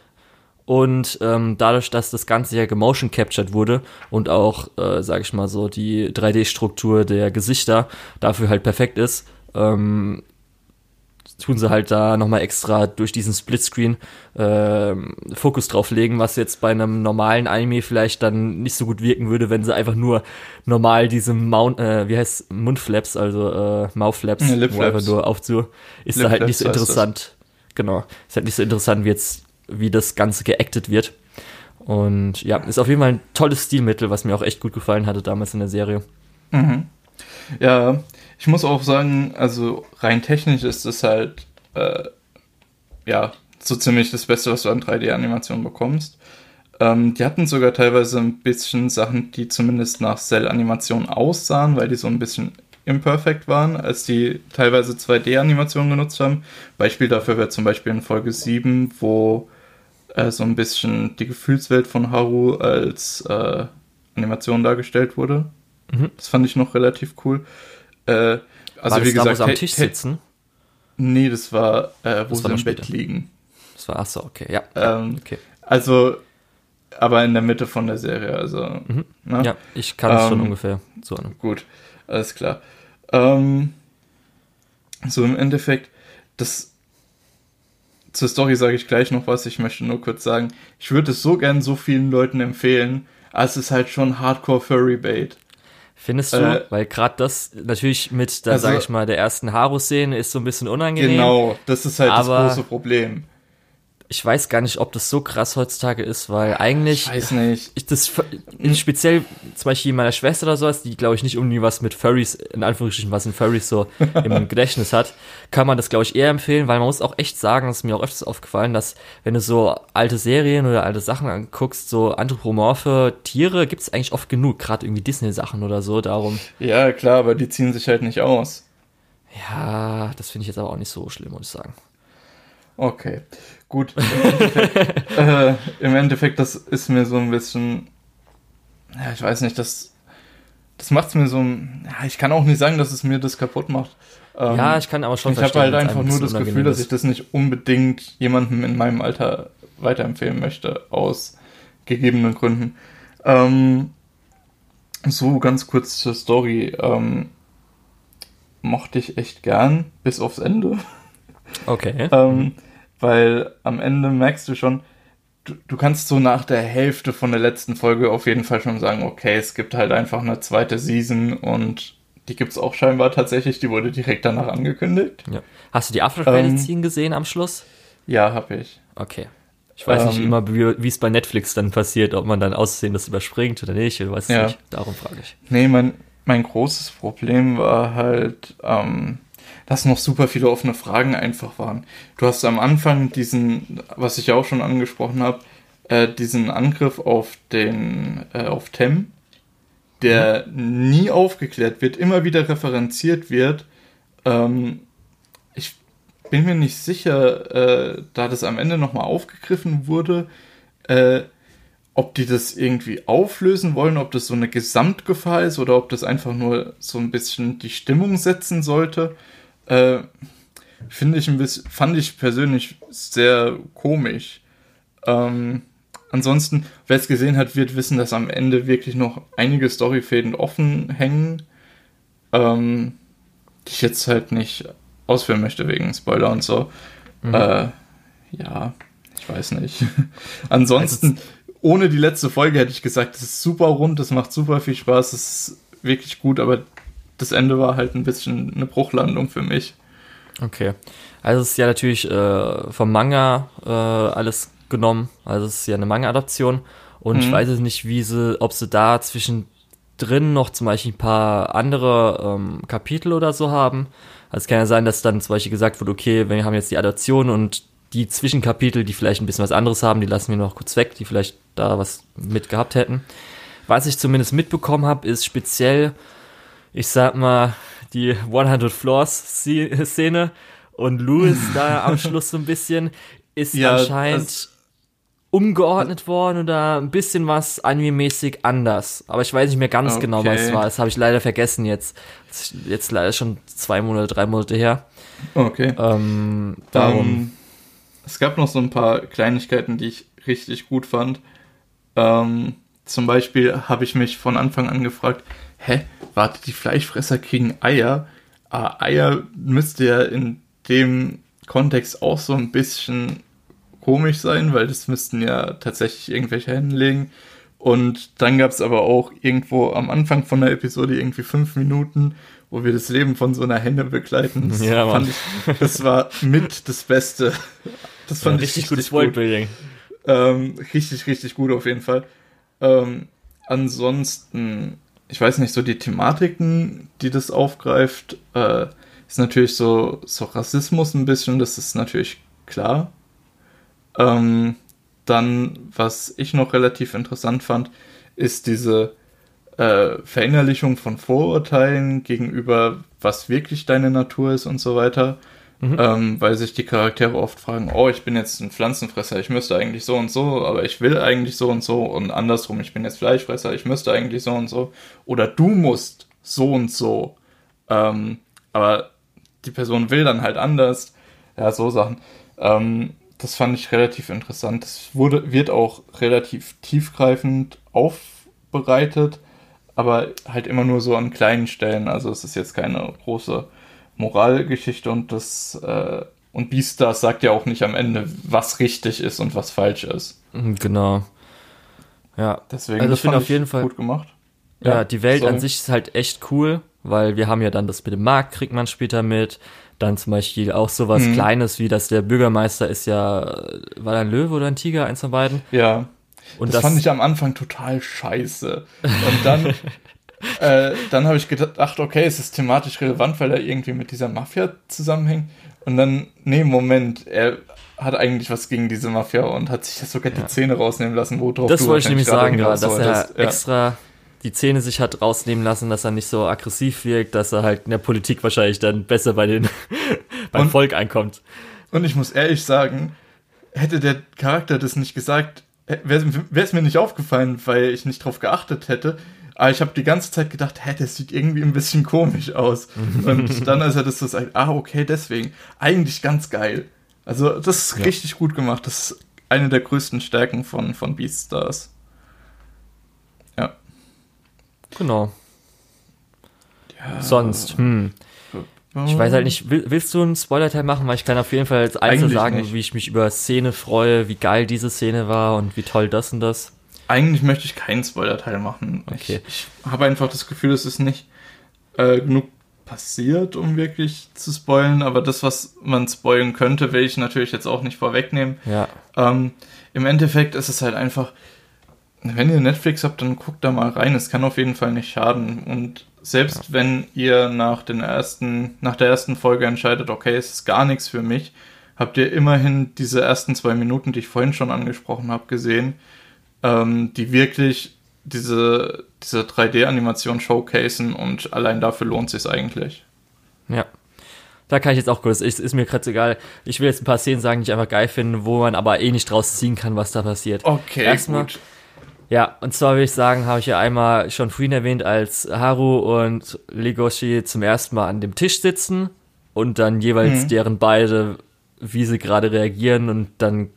Und ähm, dadurch, dass das Ganze ja gemotion captured wurde und auch, äh, sag ich mal so, die 3D-Struktur der Gesichter dafür halt perfekt ist, ähm, tun sie halt da nochmal extra durch diesen Splitscreen ähm, Fokus drauf legen, was jetzt bei einem normalen Anime vielleicht dann nicht so gut wirken würde, wenn sie einfach nur normal diese Mount, äh, wie heißt Mundflaps, also äh, Mouthflaps, Ja, einfach nur aufzu, ist da halt nicht so das. interessant. Genau, ist halt nicht so interessant, wie jetzt, wie das Ganze geactet wird. Und ja, ist auf jeden Fall ein tolles Stilmittel, was mir auch echt gut gefallen hatte damals in der Serie. Mhm. Ja, ich muss auch sagen, also rein technisch ist es halt, äh, ja, so ziemlich das Beste, was du an 3D-Animationen bekommst. Ähm, die hatten sogar teilweise ein bisschen Sachen, die zumindest nach Cell-Animationen aussahen, weil die so ein bisschen imperfect waren, als die teilweise 2D-Animationen genutzt haben. Beispiel dafür wäre zum Beispiel in Folge 7, wo äh, so ein bisschen die Gefühlswelt von Haru als äh, Animation dargestellt wurde. Mhm. Das fand ich noch relativ cool. Äh, also War wie das da, wo gesagt, am Tisch sitzen? Nee, das war, äh, wo Das sie war im Bett später. liegen. Das war, ach so, okay, ja. Ähm, okay. Also, aber in der Mitte von der Serie, also. Mhm. ne? Ja, ich kann es schon Ähm, ungefähr zuordnen. Gut, alles klar. Ähm, so im Endeffekt, das zur Story sage ich gleich noch was. Ich möchte nur kurz sagen, ich würde es so gern so vielen Leuten empfehlen, aber es ist halt schon Hardcore Furry Bait. Findest du? Äh, Weil gerade das natürlich mit, der, also- sag ich mal, der ersten Haru-Szene ist so ein bisschen unangenehm. Genau, das ist halt das große Problem. Ich weiß gar nicht, ob das so krass heutzutage ist, weil eigentlich. Ich weiß nicht. Ich das speziell zum Beispiel meiner Schwester oder sowas, die glaube ich nicht irgendwie was mit Furries, in Anführungsstrichen was in Furries so im [laughs] Gedächtnis hat, kann man das glaube ich eher empfehlen, weil man muss auch echt sagen, das ist mir auch öfters aufgefallen, dass wenn du so alte Serien oder alte Sachen anguckst, so anthropomorphe Tiere gibt's eigentlich oft genug, gerade irgendwie Disney-Sachen oder so, darum. Ja, klar, aber die ziehen sich halt nicht aus. Ja, das finde ich jetzt aber auch nicht so schlimm, muss ich sagen. Okay, gut. Im Endeffekt, [laughs] äh, Im Endeffekt, das ist mir so ein bisschen, ja, ich weiß nicht, das, das macht es mir so, ein- ja, ich kann auch nicht sagen, dass es mir das kaputt macht. Ähm, ja, ich kann aber schon ich habe halt einfach nur das Gefühl, dass ich das nicht unbedingt jemandem in meinem Alter weiterempfehlen möchte, aus gegebenen Gründen. Ähm, so ganz kurz zur Story. Ähm, mochte ich echt gern, bis aufs Ende. Okay. Ähm, weil am Ende merkst du schon, du, du kannst so nach der Hälfte von der letzten Folge auf jeden Fall schon sagen, okay, es gibt halt einfach eine zweite Season und die gibt es auch scheinbar tatsächlich, die wurde direkt danach angekündigt. Ja. Hast du die After-Credit-Scene Ähm, gesehen am Schluss? Ja, habe ich. Okay. Ich weiß nicht Ähm, immer, wie es bei Netflix dann passiert, ob man dann aussehen das überspringt oder nicht, ich weiß Ja. nicht. Darum frage ich. Nee, mein, mein großes Problem war halt, ähm, dass noch super viele offene Fragen einfach waren. Du hast am Anfang diesen, was ich ja auch schon angesprochen habe, äh, diesen Angriff auf den, äh, auf Tem, der mhm. nie aufgeklärt wird, immer wieder referenziert wird. Ähm, ich bin mir nicht sicher, äh, da das am Ende nochmal aufgegriffen wurde, äh, ob die das irgendwie auflösen wollen, ob das so eine Gesamtgefahr ist oder ob das einfach nur so ein bisschen die Stimmung setzen sollte. Äh, Finde ich ein bisschen, fand ich persönlich sehr komisch. Ähm, ansonsten, wer es gesehen hat, wird wissen, dass am Ende wirklich noch einige Storyfäden offen hängen, ähm, die ich jetzt halt nicht ausführen möchte wegen Spoiler und so. Mhm. Äh, ja, ich weiß nicht. [laughs] ansonsten. Also ohne die letzte Folge hätte ich gesagt, es ist super rund, es macht super viel Spaß, es ist wirklich gut, aber das Ende war halt ein bisschen eine Bruchlandung für mich. Okay. Also es ist ja natürlich äh, vom Manga äh, alles genommen. Also es ist ja eine Manga-Adaption. Und mhm. ich weiß jetzt nicht, wie sie, ob sie da zwischendrin noch zum Beispiel ein paar andere ähm, Kapitel oder so haben. Also es kann ja sein, dass dann zum Beispiel gesagt wird, okay, wir haben jetzt die Adaption und die Zwischenkapitel, die vielleicht ein bisschen was anderes haben, die lassen wir noch kurz weg, die vielleicht da was mit gehabt hätten. Was ich zumindest mitbekommen habe, ist speziell, ich sag mal, die 100 Floors Szene und Louis da am [laughs] Schluss so ein bisschen ist ja, anscheinend umgeordnet worden oder ein bisschen was anime-mäßig anders. Aber ich weiß nicht mehr ganz okay. genau, was es war. Das habe ich leider vergessen jetzt. Jetzt leider schon zwei Monate, drei Monate her. Okay. Ähm, darum. Um, es gab noch so ein paar Kleinigkeiten, die ich richtig gut fand. Ähm, zum Beispiel habe ich mich von Anfang an gefragt, hä, warte, die Fleischfresser kriegen Eier? Ah, Eier müsste ja in dem Kontext auch so ein bisschen komisch sein, weil das müssten ja tatsächlich irgendwelche Hände legen. Und dann gab es aber auch irgendwo am Anfang von der Episode irgendwie fünf Minuten, wo wir das Leben von so einer Henne begleiten. Das, ja, fand ich, das war mit das Beste. Das fand ja, richtig ich richtig gutes Worldbuilding. Ähm, richtig, richtig gut auf jeden Fall. Ähm, ansonsten, ich weiß nicht, so die Thematiken, die das aufgreift, äh, ist natürlich so, so Rassismus ein bisschen, das ist natürlich klar. Ähm, dann, was ich noch relativ interessant fand, ist diese äh, Verinnerlichung von Vorurteilen gegenüber, was wirklich deine Natur ist und so weiter. Mhm. Ähm, weil sich die Charaktere oft fragen, oh, ich bin jetzt ein Pflanzenfresser, ich müsste eigentlich so und so, aber ich will eigentlich so und so und andersrum, ich bin jetzt Fleischfresser, ich müsste eigentlich so und so oder du musst so und so, ähm, aber die Person will dann halt anders, ja, so Sachen. Ähm, das fand ich relativ interessant. Das wurde, wird auch relativ tiefgreifend aufbereitet, aber halt immer nur so an kleinen Stellen. Also es ist jetzt keine große Moralgeschichte und das äh, und Beastars sagt ja auch nicht am Ende, was richtig ist und was falsch ist. Mhm, genau. Ja. Deswegen also ich finde auf jeden Fall gut gemacht. Ja, ja die Welt sorry. an sich ist halt echt cool, weil wir haben ja dann das mit dem Markt kriegt man später mit. Dann zum Beispiel auch sowas mhm. Kleines wie, dass der Bürgermeister ist ja, war ein Löwe oder ein Tiger, eins von beiden? Ja. Und das, das fand ich am Anfang total scheiße. Und dann, [laughs] [laughs] äh, dann habe ich gedacht, okay, es ist thematisch relevant, weil er irgendwie mit dieser Mafia zusammenhängt. Und dann, nee, Moment, er hat eigentlich was gegen diese Mafia und hat sich das sogar ja. die Zähne rausnehmen lassen, wo drauf Das wollte ich nämlich sagen gerade, dass er ja. extra die Zähne sich hat rausnehmen lassen, dass er nicht so aggressiv wirkt, dass er halt in der Politik wahrscheinlich dann besser bei den [laughs] beim und, Volk einkommt. Und ich muss ehrlich sagen, hätte der Charakter das nicht gesagt, wäre es mir nicht aufgefallen, weil ich nicht drauf geachtet hätte. Aber ich habe die ganze Zeit gedacht, hä, das sieht irgendwie ein bisschen komisch aus. Und dann, als er das so sagt, ah, okay, deswegen. Eigentlich ganz geil. Also, das ist ja. richtig gut gemacht. Das ist eine der größten Stärken von, von Beastars. Ja. Genau. Ja. Sonst, hm. Ich weiß halt nicht, willst du einen Spoiler-Teil machen? Weil ich kann auf jeden Fall als Einzel sagen, nicht. wie ich mich über Szene freue, wie geil diese Szene war und wie toll das und das. Eigentlich möchte ich keinen Spoiler-Teil machen. Okay. Ich, ich habe einfach das Gefühl, es ist nicht äh, genug passiert, um wirklich zu spoilen, aber das, was man spoilen könnte, will ich natürlich jetzt auch nicht vorwegnehmen. Ja. Ähm, Im Endeffekt ist es halt einfach, wenn ihr Netflix habt, dann guckt da mal rein. Es kann auf jeden Fall nicht schaden. Und selbst ja. wenn ihr nach den ersten, nach der ersten Folge entscheidet, okay, es ist gar nichts für mich, habt ihr immerhin diese ersten zwei Minuten, die ich vorhin schon angesprochen habe, gesehen, ähm, die wirklich diese, diese 3D-Animation showcasen und allein dafür lohnt es sich eigentlich. Ja. Da kann ich jetzt auch kurz, ist, ist mir gerade egal. Ich will jetzt ein paar Szenen sagen, die ich einfach geil finde, wo man aber eh nicht draus ziehen kann, was da passiert. Okay, Erstmal, gut. Ja, und zwar will ich sagen, habe ich ja einmal schon vorhin erwähnt, als Haru und Legoshi zum ersten Mal an dem Tisch sitzen und dann jeweils mhm. deren beide, wie sie gerade reagieren und dann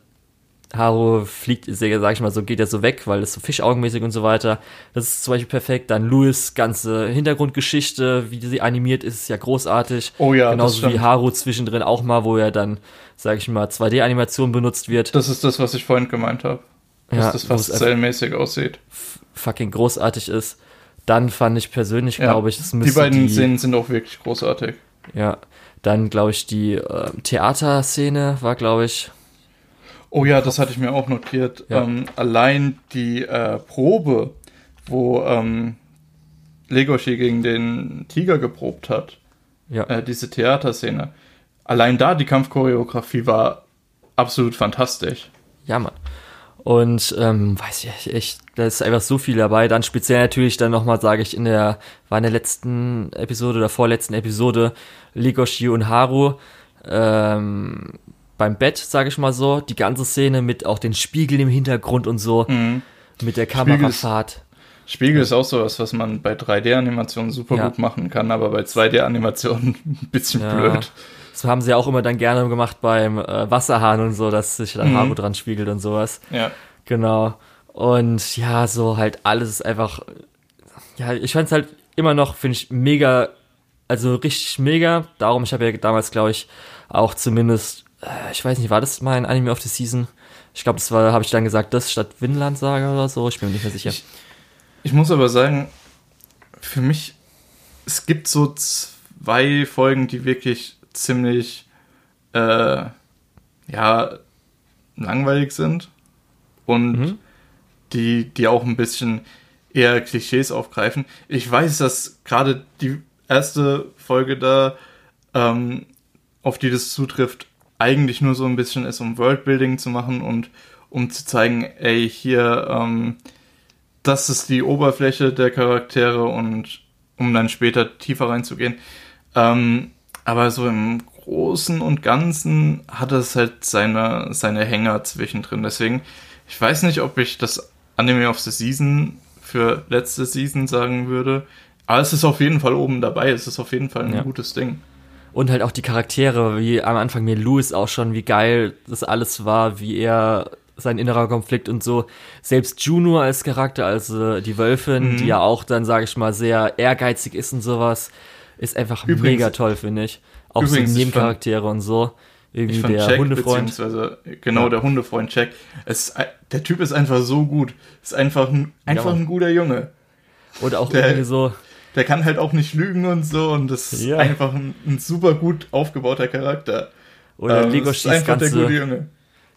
Haru fliegt, sag ich mal so, geht er so weg, weil es so fischaugenmäßig und so weiter. Das ist zum Beispiel perfekt. Dann Louis ganze Hintergrundgeschichte, wie sie animiert ist, ist ja großartig. Oh ja, Genauso wie Haru zwischendrin auch mal, wo er dann, sag ich mal, 2D-Animation benutzt wird. Das ist das, was ich vorhin gemeint habe. Dass ja, das fast zellmäßig aussieht. Fucking großartig ist. Dann fand ich persönlich, ja, glaube ich, das müsste Die beiden die, Szenen sind auch wirklich großartig. Ja, dann glaube ich, die äh, Theaterszene war, glaube ich, Oh ja, das hatte ich mir auch notiert. Ja. Ähm, allein die äh, Probe, wo ähm, Legoshi gegen den Tiger geprobt hat, ja. äh, diese Theaterszene, allein da die Kampfchoreografie war absolut fantastisch. Ja, Mann. Und ähm, weiß ich echt, da ist einfach so viel dabei. Dann speziell natürlich dann nochmal, sage ich, in der, war in der letzten Episode oder vorletzten Episode, Legoshi und Haru ähm, beim Bett, sage ich mal so, die ganze Szene mit auch den Spiegeln im Hintergrund und so, mhm. mit der Kamerafahrt. Spiegel ist, Spiegel ist auch sowas, was man bei 3D-Animationen super ja. gut machen kann, aber bei 2D-Animationen [laughs] ein bisschen ja. blöd. Das haben sie auch immer dann gerne gemacht beim äh, Wasserhahn und so, dass sich dann mhm. Haru dran spiegelt und sowas. Ja. Genau. Und ja, so halt alles ist einfach, ja, ich fand es halt immer noch, finde ich, mega, also richtig mega. Darum, ich habe ja damals, glaube ich, auch zumindest ich weiß nicht, war das mein Anime of the Season? Ich glaube, das war, habe ich dann gesagt, das statt Vinland Saga oder so. Ich bin mir nicht mehr sicher. Ich, ich muss aber sagen, für mich, es gibt so zwei Folgen, die wirklich ziemlich, äh, ja, langweilig sind und mhm. die, die auch ein bisschen eher Klischees aufgreifen. Ich weiß, dass gerade die erste Folge da, ähm, auf die das zutrifft, eigentlich nur so ein bisschen ist, um Worldbuilding zu machen und um zu zeigen, ey, hier, ähm, das ist die Oberfläche der Charaktere und um dann später tiefer reinzugehen. Ähm, aber so im Großen und Ganzen hat es halt seine, seine Hänger zwischendrin. Deswegen, ich weiß nicht, ob ich das Anime of the Season für letzte Season sagen würde. Aber es ist auf jeden Fall oben dabei. Es ist auf jeden Fall ein ja. gutes Ding und halt auch die Charaktere, wie am Anfang mir Louis auch schon, wie geil das alles war, wie er sein innerer Konflikt und so. Selbst Juno als Charakter, also die Wölfin, mhm. die ja auch dann, sage ich mal, sehr ehrgeizig ist und sowas, ist einfach übrigens, mega toll, finde ich. Auch übrigens, so Nebencharaktere fand, und so. Irgendwie der Jack, Hundefreund. Beziehungsweise, genau, ja. der Hundefreund Jack. Es, der Typ ist einfach so gut. Ist einfach ein, einfach ja. ein guter Junge. Oder auch der, irgendwie so, der kann halt auch nicht lügen und so und das ist ja. einfach ein, ein, super gut aufgebauter Charakter. Oder ähm, Lego ist einfach der gute Junge.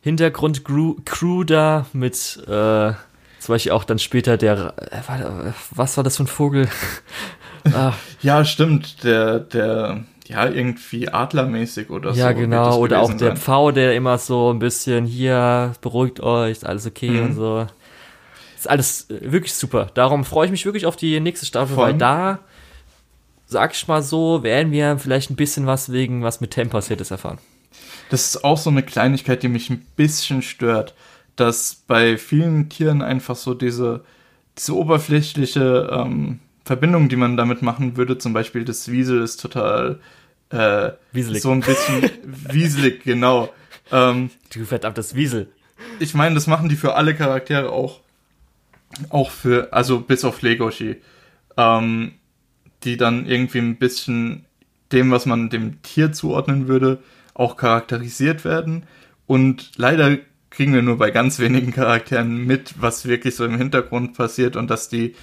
Hintergrund Crew da mit äh, zum Beispiel auch dann später der äh, was war das für ein Vogel? [laughs] ah. Ja, stimmt, der der ja, irgendwie adlermäßig oder ja, so. Ja, genau. Oder auch der sein. Pfau, der immer so ein bisschen hier, beruhigt euch, alles okay mhm. und so ist alles äh, wirklich super. Darum freue ich mich wirklich auf die nächste Staffel, Von? weil da, sag ich mal so, werden wir vielleicht ein bisschen was wegen was mit Tem passiert ist erfahren. Das ist auch so eine Kleinigkeit, die mich ein bisschen stört, dass bei vielen Tieren einfach so diese, diese oberflächliche ähm, Verbindung, die man damit machen würde, zum Beispiel das Wiesel ist total äh, wieselig. so ein bisschen [laughs] wieselig, genau. Ähm, du verdammtes Wiesel. Ich meine, das machen die für alle Charaktere auch auch für, also bis auf Legoshi, ähm, die dann irgendwie ein bisschen dem, was man dem Tier zuordnen würde, auch charakterisiert werden. Und leider kriegen wir nur bei ganz wenigen Charakteren mit, was wirklich so im Hintergrund passiert und dass die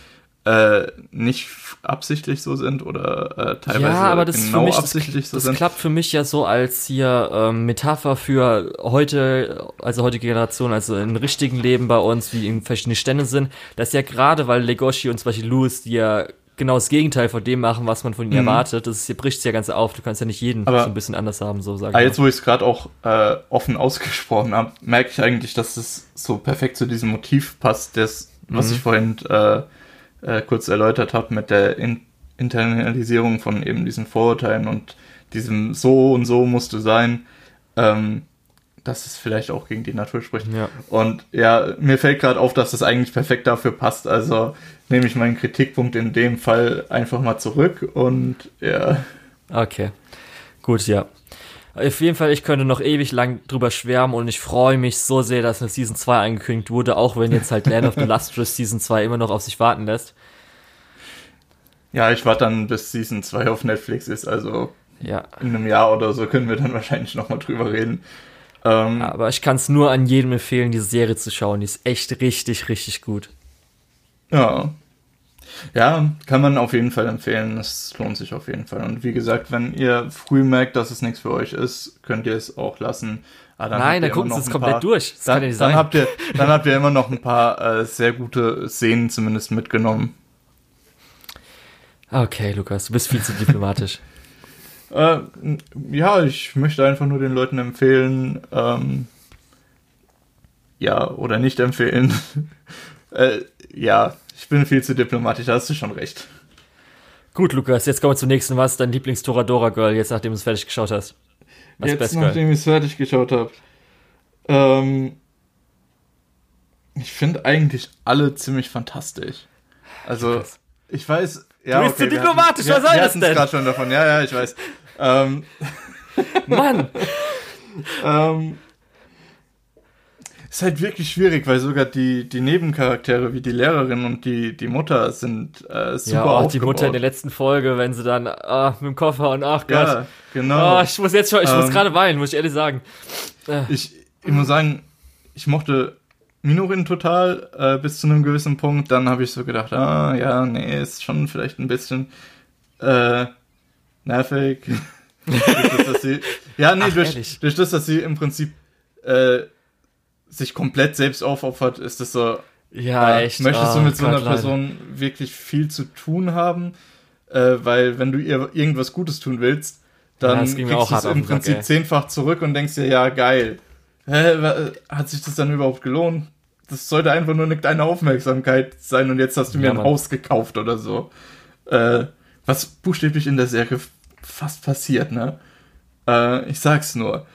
äh, nicht absichtlich so sind oder äh, teilweise ja, aber das genau mich, absichtlich das, so das sind. Das klappt für mich ja so als hier ähm, Metapher für heute, also heutige Generation, also im richtigen Leben bei uns, wie in verschiedene Stände sind. Das ist ja gerade, weil Legoshi und zum Beispiel Louis, die ja genau das Gegenteil von dem machen, was man von ihnen mhm. erwartet. Das ist, bricht es ja ganz auf. Du kannst ja nicht jeden aber, so ein bisschen anders haben, so sagen. Aber jetzt, wo ich es gerade auch äh, offen ausgesprochen habe, merke ich eigentlich, dass es so perfekt zu diesem Motiv passt, das, was mhm. ich vorhin äh, äh, kurz erläutert habe mit der In Internalisierung von eben diesen Vorurteilen und diesem so und so musst du sein. Ähm, dass es vielleicht auch gegen die Natur spricht. Ja. Und ja, mir fällt gerade auf, dass das eigentlich perfekt dafür passt. Also nehme ich meinen Kritikpunkt in dem Fall einfach mal zurück und ja. Okay. Gut, ja. Auf jeden Fall, ich könnte noch ewig lang drüber schwärmen und ich freue mich so sehr, dass eine Season 2 angekündigt wurde, auch wenn jetzt halt Land of the Lustrous Season 2 immer noch auf sich warten lässt. Ja, ich warte dann, bis Season 2 auf Netflix ist, also ja. in einem Jahr oder so können wir dann wahrscheinlich nochmal drüber reden. Ähm, Aber ich kann es nur an jedem empfehlen, diese Serie zu schauen. Die ist echt richtig, richtig gut. Ja. Ja, kann man auf jeden Fall empfehlen. Es lohnt sich auf jeden Fall. Und wie gesagt, wenn ihr früh merkt, dass es nichts für euch ist, könnt ihr es auch lassen. Ah, Nein, dann gucken Sie es komplett paar, durch. Das dann, ja dann, habt ihr, dann habt ihr immer noch ein paar äh, sehr gute Szenen zumindest mitgenommen. Okay, Lukas, du bist viel zu diplomatisch. [laughs] Äh, ja, ich möchte einfach nur den Leuten empfehlen, ähm, ja, oder nicht empfehlen. [laughs] äh, ja, ich bin viel zu diplomatisch, da hast du schon recht. Gut, Lukas, jetzt kommen wir zum nächsten. Was ist dein Lieblings-Toradora-Girl, jetzt nachdem du es fertig geschaut hast? Was jetzt, nachdem ich es fertig geschaut habe. Ähm, ich finde eigentlich alle ziemlich fantastisch. Also, ich weiß, ja, du bist okay, zu diplomatisch, hatten, was soll das denn? gerade schon davon, ja, ja, ich weiß. ähm, [laughs] Mann! [laughs] ähm, ist halt wirklich schwierig, weil sogar die, die Nebencharaktere wie die Lehrerin und die, die Mutter sind äh, super Ja, auch die Mutter in der letzten Folge, wenn sie dann ah, mit dem Koffer und ach Gott. Ja, genau. Oh, ich muss jetzt schon, ich ähm, muss gerade weinen, muss ich ehrlich sagen. Äh. Ich, ich muss sagen, ich mochte Minorin total äh, bis zu einem gewissen Punkt. Dann habe ich so gedacht, ah ja, nee, ist schon vielleicht ein bisschen äh, nervig. [laughs] durch das, sie, ja, nee, Ach, durch, durch, das, dass sie im Prinzip äh, sich komplett selbst aufopfert, ist das so. Ja, echt. Möchtest oh, du mit so einer Person wirklich viel zu tun haben? Äh, weil, wenn du ihr irgendwas Gutes tun willst, dann ja, kriegst du es im Prinzip Sack, zehnfach zurück und denkst dir, ja, geil. Hä, hat sich das dann überhaupt gelohnt? das sollte einfach nur eine kleine Aufmerksamkeit sein und jetzt hast du mir ja, ein Haus gekauft oder so. Äh, was buchstäblich in der Serie fast passiert, ne? Äh, ich sag's nur.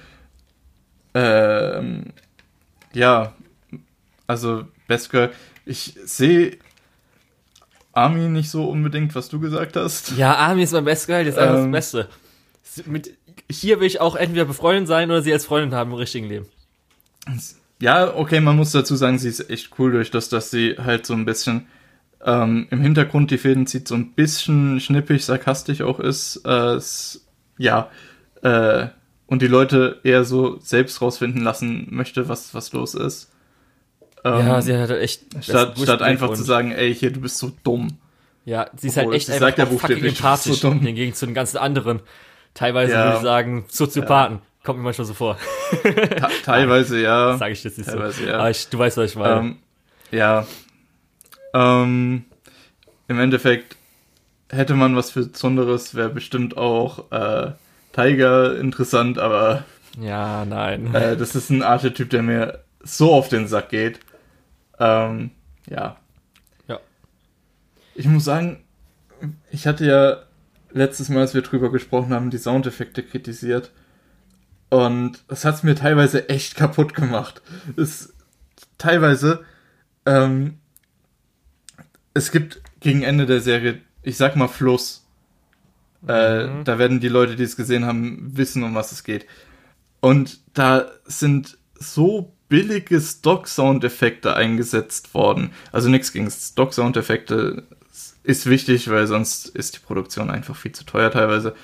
Ähm, ja, also Best Girl, ich sehe Army nicht so unbedingt, was du gesagt hast. Ja, Army ist mein Best Girl, das ist einfach ähm, das Beste. Mit, hier will ich auch entweder befreundet sein oder sie als Freundin haben im richtigen Leben ja, okay, man muss dazu sagen, sie ist echt cool durch das, dass sie halt so ein bisschen ähm, im Hintergrund die Fäden zieht, so ein bisschen schnippig, sarkastisch auch ist. Äh, ja, äh, und die Leute eher so selbst rausfinden lassen möchte, was, was los ist. Ähm, ja, sie hat halt echt. Statt, statt einfach zu sagen, ey, hier, du bist so dumm. Ja, sie ist halt Obwohl, halt echt einfach sagt fucking empathisch so hingegen zu den ganzen anderen. Teilweise ja. würde ich sagen, Soziopathen. Ja. Kommt mir manchmal so vor. teilweise ja. [laughs] Sage ich jetzt nicht teilweise, so. Ja. Aber ich, du weißt, was ich meine. Ähm, ja. Ähm, Im Endeffekt hätte man was für Besonderes, wäre bestimmt auch äh, Tiger interessant, aber. Ja, nein. Äh, das ist ein Archetyp, der mir so auf den Sack geht. Ähm, ja. Ja. Ich muss sagen, ich hatte ja letztes Mal, als wir drüber gesprochen haben, die Soundeffekte kritisiert. Und das hat's mir teilweise echt kaputt gemacht. Es, teilweise, ähm, es gibt gegen Ende der Serie, ich sag mal Fluss. Äh, mhm. da werden die Leute, die es gesehen haben, wissen, um was es geht. Und da sind so billige Stock-Soundeffekte eingesetzt worden. Also nichts gegen Stock-Soundeffekte ist wichtig, weil sonst ist die Produktion einfach viel zu teuer teilweise.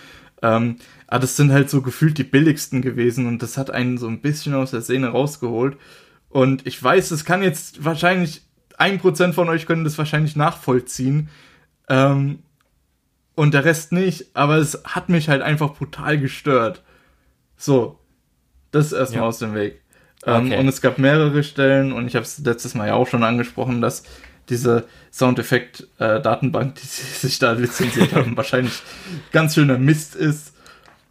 Ähm, aber das sind halt so gefühlt die billigsten gewesen und das hat einen so ein bisschen aus der Szene rausgeholt. Und ich weiß, es kann jetzt wahrscheinlich, ein Prozent von euch können das wahrscheinlich nachvollziehen. Ähm, und der Rest nicht, aber es hat mich halt einfach brutal gestört. So, das ist erstmal ja. aus dem Weg. Ähm, okay. Und es gab mehrere Stellen, und ich habe es letztes Mal ja auch schon angesprochen, dass diese Soundeffekt-Datenbank, die [laughs] sie sich da lizenziert haben, [laughs] wahrscheinlich ganz schöner Mist ist.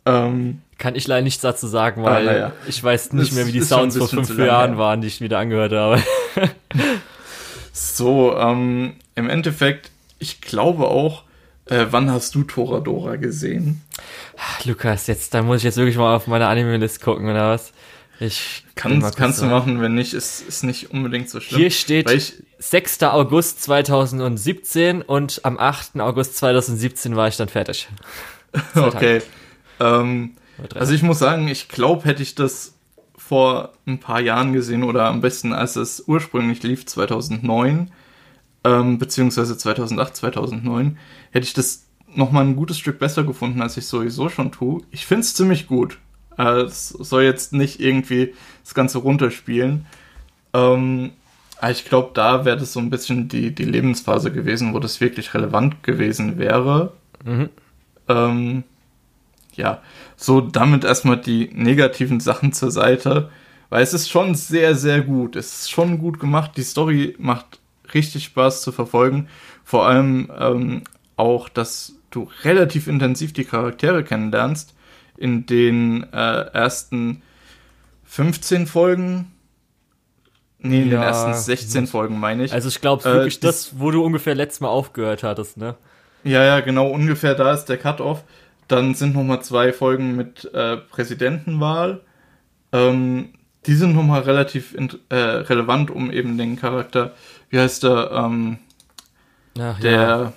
Ähm, Kann ich leider nichts dazu sagen, weil Ah, naja. ich weiß nicht Das mehr, wie die Sounds vor fünf Jahren her. waren, die ich wieder angehört habe. [laughs] so, ähm, im Endeffekt, ich glaube auch, äh, wann hast du Toradora gesehen? Lukas, jetzt, da muss ich jetzt wirklich mal auf meine Anime-List gucken, oder was? Ich Kann, kannst du machen, wenn nicht, ist, ist nicht unbedingt so schlimm. Hier steht ich, 6. August 2017 und am 8. August 2017 war ich dann fertig. [laughs] okay. Ähm, also ich muss sagen, ich glaube, hätte ich das vor ein paar Jahren gesehen oder am besten, als es ursprünglich lief, 2009, ähm, beziehungsweise 2008, 2009, hätte ich das nochmal ein gutes Stück besser gefunden, als ich sowieso schon tue. Ich finde es ziemlich gut. Äh, Es soll jetzt nicht irgendwie das Ganze runterspielen. Ähm, aber ich glaube, da wäre das so ein bisschen die, die Lebensphase gewesen, wo das wirklich relevant gewesen wäre. Mhm. Ähm, ja, so damit erstmal die negativen Sachen zur Seite, weil es ist schon sehr, sehr gut. Es ist schon gut gemacht. Die Story macht richtig Spaß zu verfolgen. Vor allem ähm, auch, dass du relativ intensiv die Charaktere kennenlernst. In den äh, ersten 15 Folgen. Nee, in den Ja. ersten 16 Folgen meine ich. Also ich glaube Äh, wirklich das- das, wo du ungefähr letztes Mal aufgehört hattest, ne? Ja, ja, genau, ungefähr da ist der Cut-Off. Dann sind nochmal zwei Folgen mit äh, Präsidentenwahl. Ähm, die sind nochmal relativ äh, relevant, um eben den Charakter, wie heißt der, ähm, Ach, der,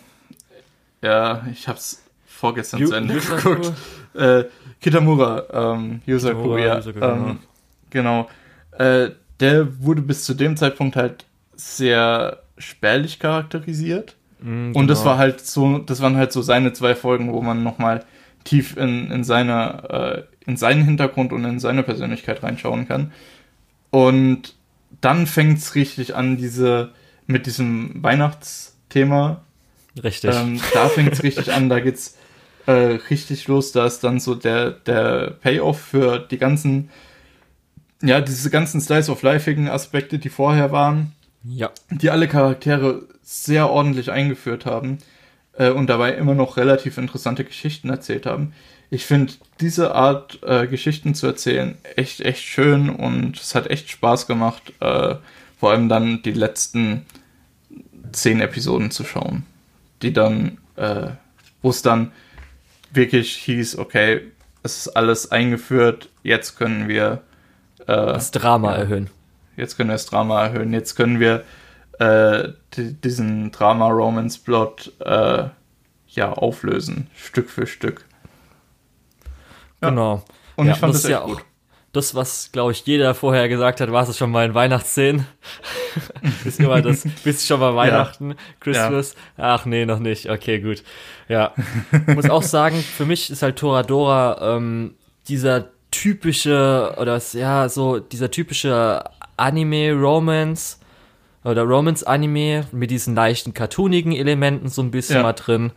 ja. ich hab's vorgestern Yu- zu Ende [laughs] Yusaku? geguckt. Äh, Kitamura, ähm, Yusaku, Kitamura, ja. Yusaku, ähm, genau. Äh, der wurde bis zu dem Zeitpunkt halt sehr spärlich charakterisiert. Mhm, Und das genau. war halt so, das waren halt so seine zwei Folgen, wo man nochmal tief in, in seine, äh, in seinen Hintergrund und in seine Persönlichkeit reinschauen kann. Und dann fängt's richtig an, diese, mit diesem Weihnachtsthema. Richtig. Ähm, da fängt's richtig an, da geht's äh, richtig los. Da ist dann so der, der Payoff für die ganzen, ja, diese ganzen Slice of Lifeigen Aspekte, die vorher waren ja. die alle Charaktere sehr ordentlich eingeführt haben äh, und dabei immer noch relativ interessante Geschichten erzählt haben. Ich finde diese Art äh, Geschichten zu erzählen echt, echt schön und es hat echt Spaß gemacht, äh, vor allem dann die letzten zehn Episoden zu schauen, die dann, äh, wo es dann wirklich hieß, okay, es ist alles eingeführt, jetzt können wir äh, Das Drama erhöhen. jetzt können wir das Drama erhöhen, jetzt können wir äh, di- diesen Drama-Romance-Plot äh, ja auflösen, Stück für Stück. Ja. Genau. Und Ja, ich fand das das, ja gut. Das, was, glaube ich, jeder vorher gesagt hat, war es schon mal in Weihnachtsszenen. [laughs] ist immer das, bist du schon mal Weihnachten, Christmas? Ach nee, noch nicht. Okay, gut. Ja. Ich muss auch sagen, für mich ist halt Toradora ähm, dieser typische, oder ja, so dieser typische Anime-Romance oder Romance-Anime mit diesen leichten cartoonigen Elementen so ein bisschen Ja. mal drin.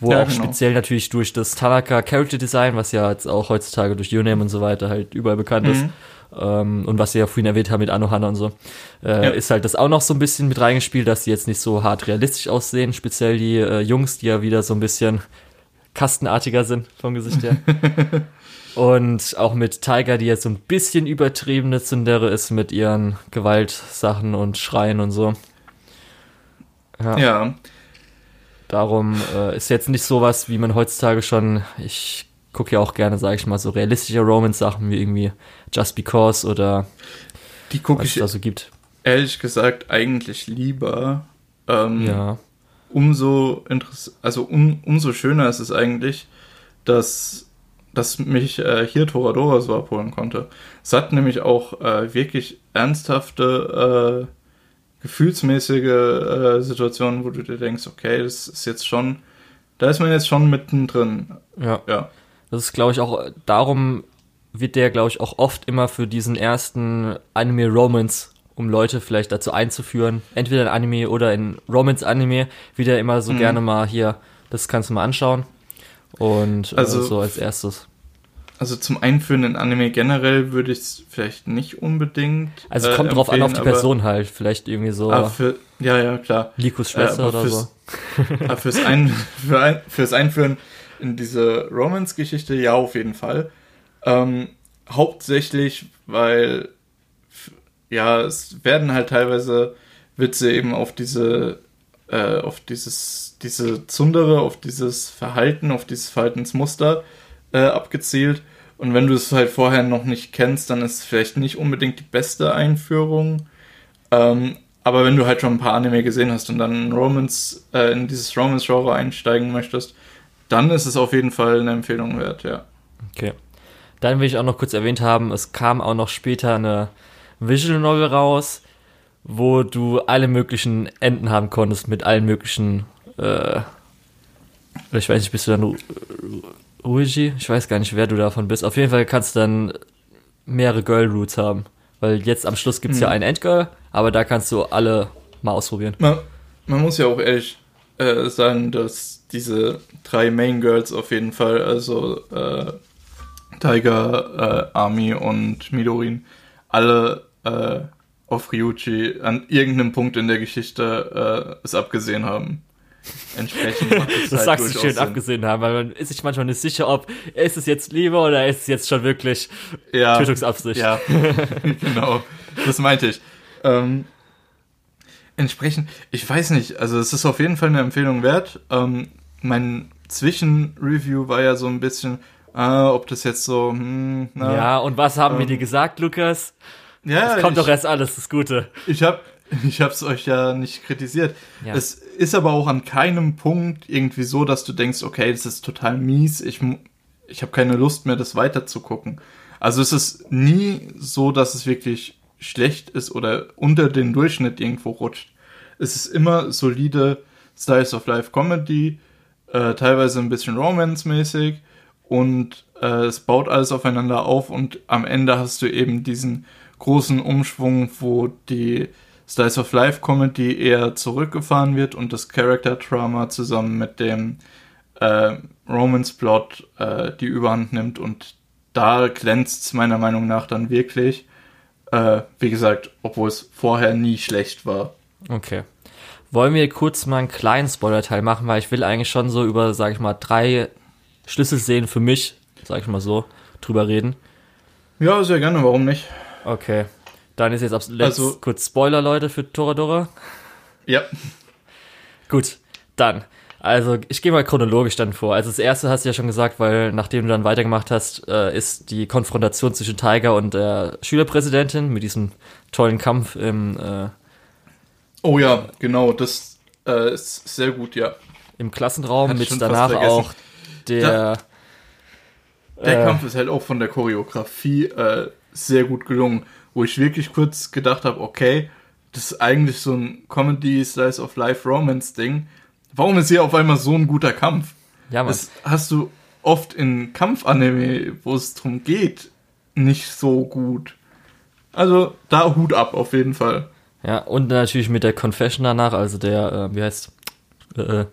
Wo Ja, auch genau. speziell natürlich durch das Tanaka Character Design, was ja jetzt auch heutzutage durch Uname und so weiter halt überall bekannt ist, Mhm. ähm, und was ihr ja vorhin erwähnt habt mit Anohana und so, äh, Ja. ist halt das auch noch so ein bisschen mit reingespielt, dass die jetzt nicht so hart realistisch aussehen, speziell die äh, Jungs, die ja wieder so ein bisschen kastenartiger sind vom Gesicht her. [laughs] und auch mit Tiger, die jetzt so ein bisschen übertriebene Zündere ist mit ihren Gewaltsachen und Schreien und so. Ja, Ja, darum äh, ist jetzt nicht sowas, wie man heutzutage schon, ich gucke ja auch gerne, sage ich mal, so realistische Romance-Sachen wie irgendwie Just Because oder die gucke ich es da so gibt. ehrlich gesagt eigentlich lieber. Ähm, Ja. Umso interess also um, umso schöner ist es eigentlich, dass, dass mich äh, hier Toradora so abholen konnte. Es hat nämlich auch äh, wirklich ernsthafte, äh, gefühlsmäßige äh, Situationen, wo du dir denkst, okay, das ist jetzt schon, da ist man jetzt schon mittendrin. Ja. Ja, Das ist, glaube ich, auch, darum wird der, glaube ich, auch oft immer für diesen ersten Anime-Romance, um Leute vielleicht dazu einzuführen, entweder in Anime oder in Romance-Anime, wird er immer so Mhm. gerne mal hier, das kannst du mal anschauen. Und Also- äh, so als erstes. Also zum Einführen in Anime generell würde ich es vielleicht nicht unbedingt. Also kommt äh, drauf an auf die Person halt. Vielleicht irgendwie so aber für, ja, ja, klar. Likus Äh, Schwester aber oder fürs, so. aber [laughs] fürs, ein, für ein, fürs Einführen in diese Romance-Geschichte, ja, auf jeden Fall. Ähm, hauptsächlich, weil ja, es werden halt teilweise Witze eben auf diese, äh, auf dieses, diese Zundere, auf dieses Verhalten, auf dieses Verhaltensmuster äh, abgezielt. Und wenn du es halt vorher noch nicht kennst, dann ist es vielleicht nicht unbedingt die beste Einführung. Ähm, aber wenn du halt schon ein paar Anime gesehen hast und dann in äh, in dieses Romance-Genre einsteigen möchtest, dann ist es auf jeden Fall eine Empfehlung wert, ja. Okay. Dann will ich auch noch kurz erwähnt haben, es kam auch noch später eine Visual Novel raus, wo du alle möglichen Enden haben konntest mit allen möglichen, äh, ich weiß nicht, bist du dann Ruiji? Ich weiß gar nicht, wer du davon bist. Auf jeden Fall kannst du dann mehrere Girl Roots haben. Weil jetzt am Schluss gibt's ja Mhm. ein Endgirl, aber da kannst du alle mal ausprobieren. Man, man muss ja auch ehrlich äh, sagen, dass diese drei Main Girls auf jeden Fall, also äh, Tiger, äh, Army und Midorin, alle äh, auf Ryuchi an irgendeinem Punkt in der Geschichte äh, es abgesehen haben. Entsprechend macht es [laughs] Das halt sagst du schön Sinn. abgesehen haben, weil man ist sich manchmal nicht sicher, ob ist es jetzt Liebe oder ist es jetzt schon wirklich ja, Tötungsabsicht. Ja, [laughs] genau. Das meinte ich. Ähm, entsprechend, ich weiß nicht, also es ist auf jeden Fall eine Empfehlung wert. Ähm, mein Zwischenreview war ja so ein bisschen, ah, ob das jetzt so, hm, na, Ja, und was haben wir Ähm, dir gesagt, Lukas? ja Es kommt ich, doch erst alles, das Gute. Ich habe [laughs] ich hab's euch ja nicht kritisiert. Ja. Es ist aber auch an keinem Punkt irgendwie so, dass du denkst, okay, das ist total mies, ich, ich habe keine Lust mehr, das weiterzugucken. Also es ist nie so, dass es wirklich schlecht ist oder unter den Durchschnitt irgendwo rutscht. Es ist immer solide Slice of Life Comedy, äh, teilweise ein bisschen Romance-mäßig und äh, es baut alles aufeinander auf und am Ende hast du eben diesen großen Umschwung, wo die Slice of Life Comedy eher zurückgefahren wird und das Character Drama zusammen mit dem äh, Romance Plot äh, die Überhand nimmt und da glänzt es meiner Meinung nach dann wirklich. Äh, wie gesagt, obwohl es vorher nie schlecht war. Okay. Wollen wir kurz mal einen kleinen Spoiler-Teil machen, weil ich will eigentlich schon so über, sag ich mal, drei Schlüsselszenen für mich, sag ich mal so, drüber reden. Ja, sehr gerne, warum nicht? Okay. Dann ist jetzt ab Also- kurz Spoiler, Leute, für Toradora. Ja, Gut, dann. Also ich gehe mal chronologisch dann vor. Also das erste hast du ja schon gesagt, weil nachdem du dann weitergemacht hast, äh, ist die Konfrontation zwischen Tiger und der Schülerpräsidentin mit diesem tollen Kampf im, äh, oh ja, genau, das äh, ist sehr gut, ja. im Klassenraum Hatte mit danach auch der Der Äh. Kampf ist halt auch von der Choreografie äh, sehr gut gelungen, wo ich wirklich kurz gedacht habe, okay, das ist eigentlich so ein Comedy Slice of Life Romance Ding. Warum ist hier auf einmal so ein guter Kampf? ja, Mann. Das hast du oft in Kampfanime, wo es drum geht, nicht so gut. Also da Hut ab auf jeden Fall. Ja, und natürlich mit der Confession danach, also der, äh, wie heißt, äh, äh,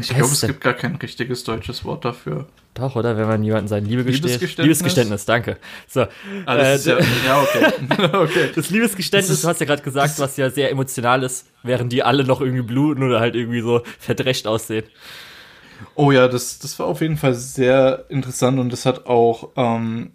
Ich glaube, es gibt gar kein richtiges deutsches Wort dafür. doch, oder? Wenn man jemanden sein Liebe. Liebesgeständnis? Liebesgeständnis, danke. So. Ah, das äh, ja, ja, okay. [laughs] okay. Das Liebesgeständnis, Das ist- du hast ja gerade gesagt, was ja sehr emotional ist, während die alle noch irgendwie bluten oder halt irgendwie so verdrecht aussehen. Oh ja, das, das war auf jeden Fall sehr interessant und das hat auch, ähm,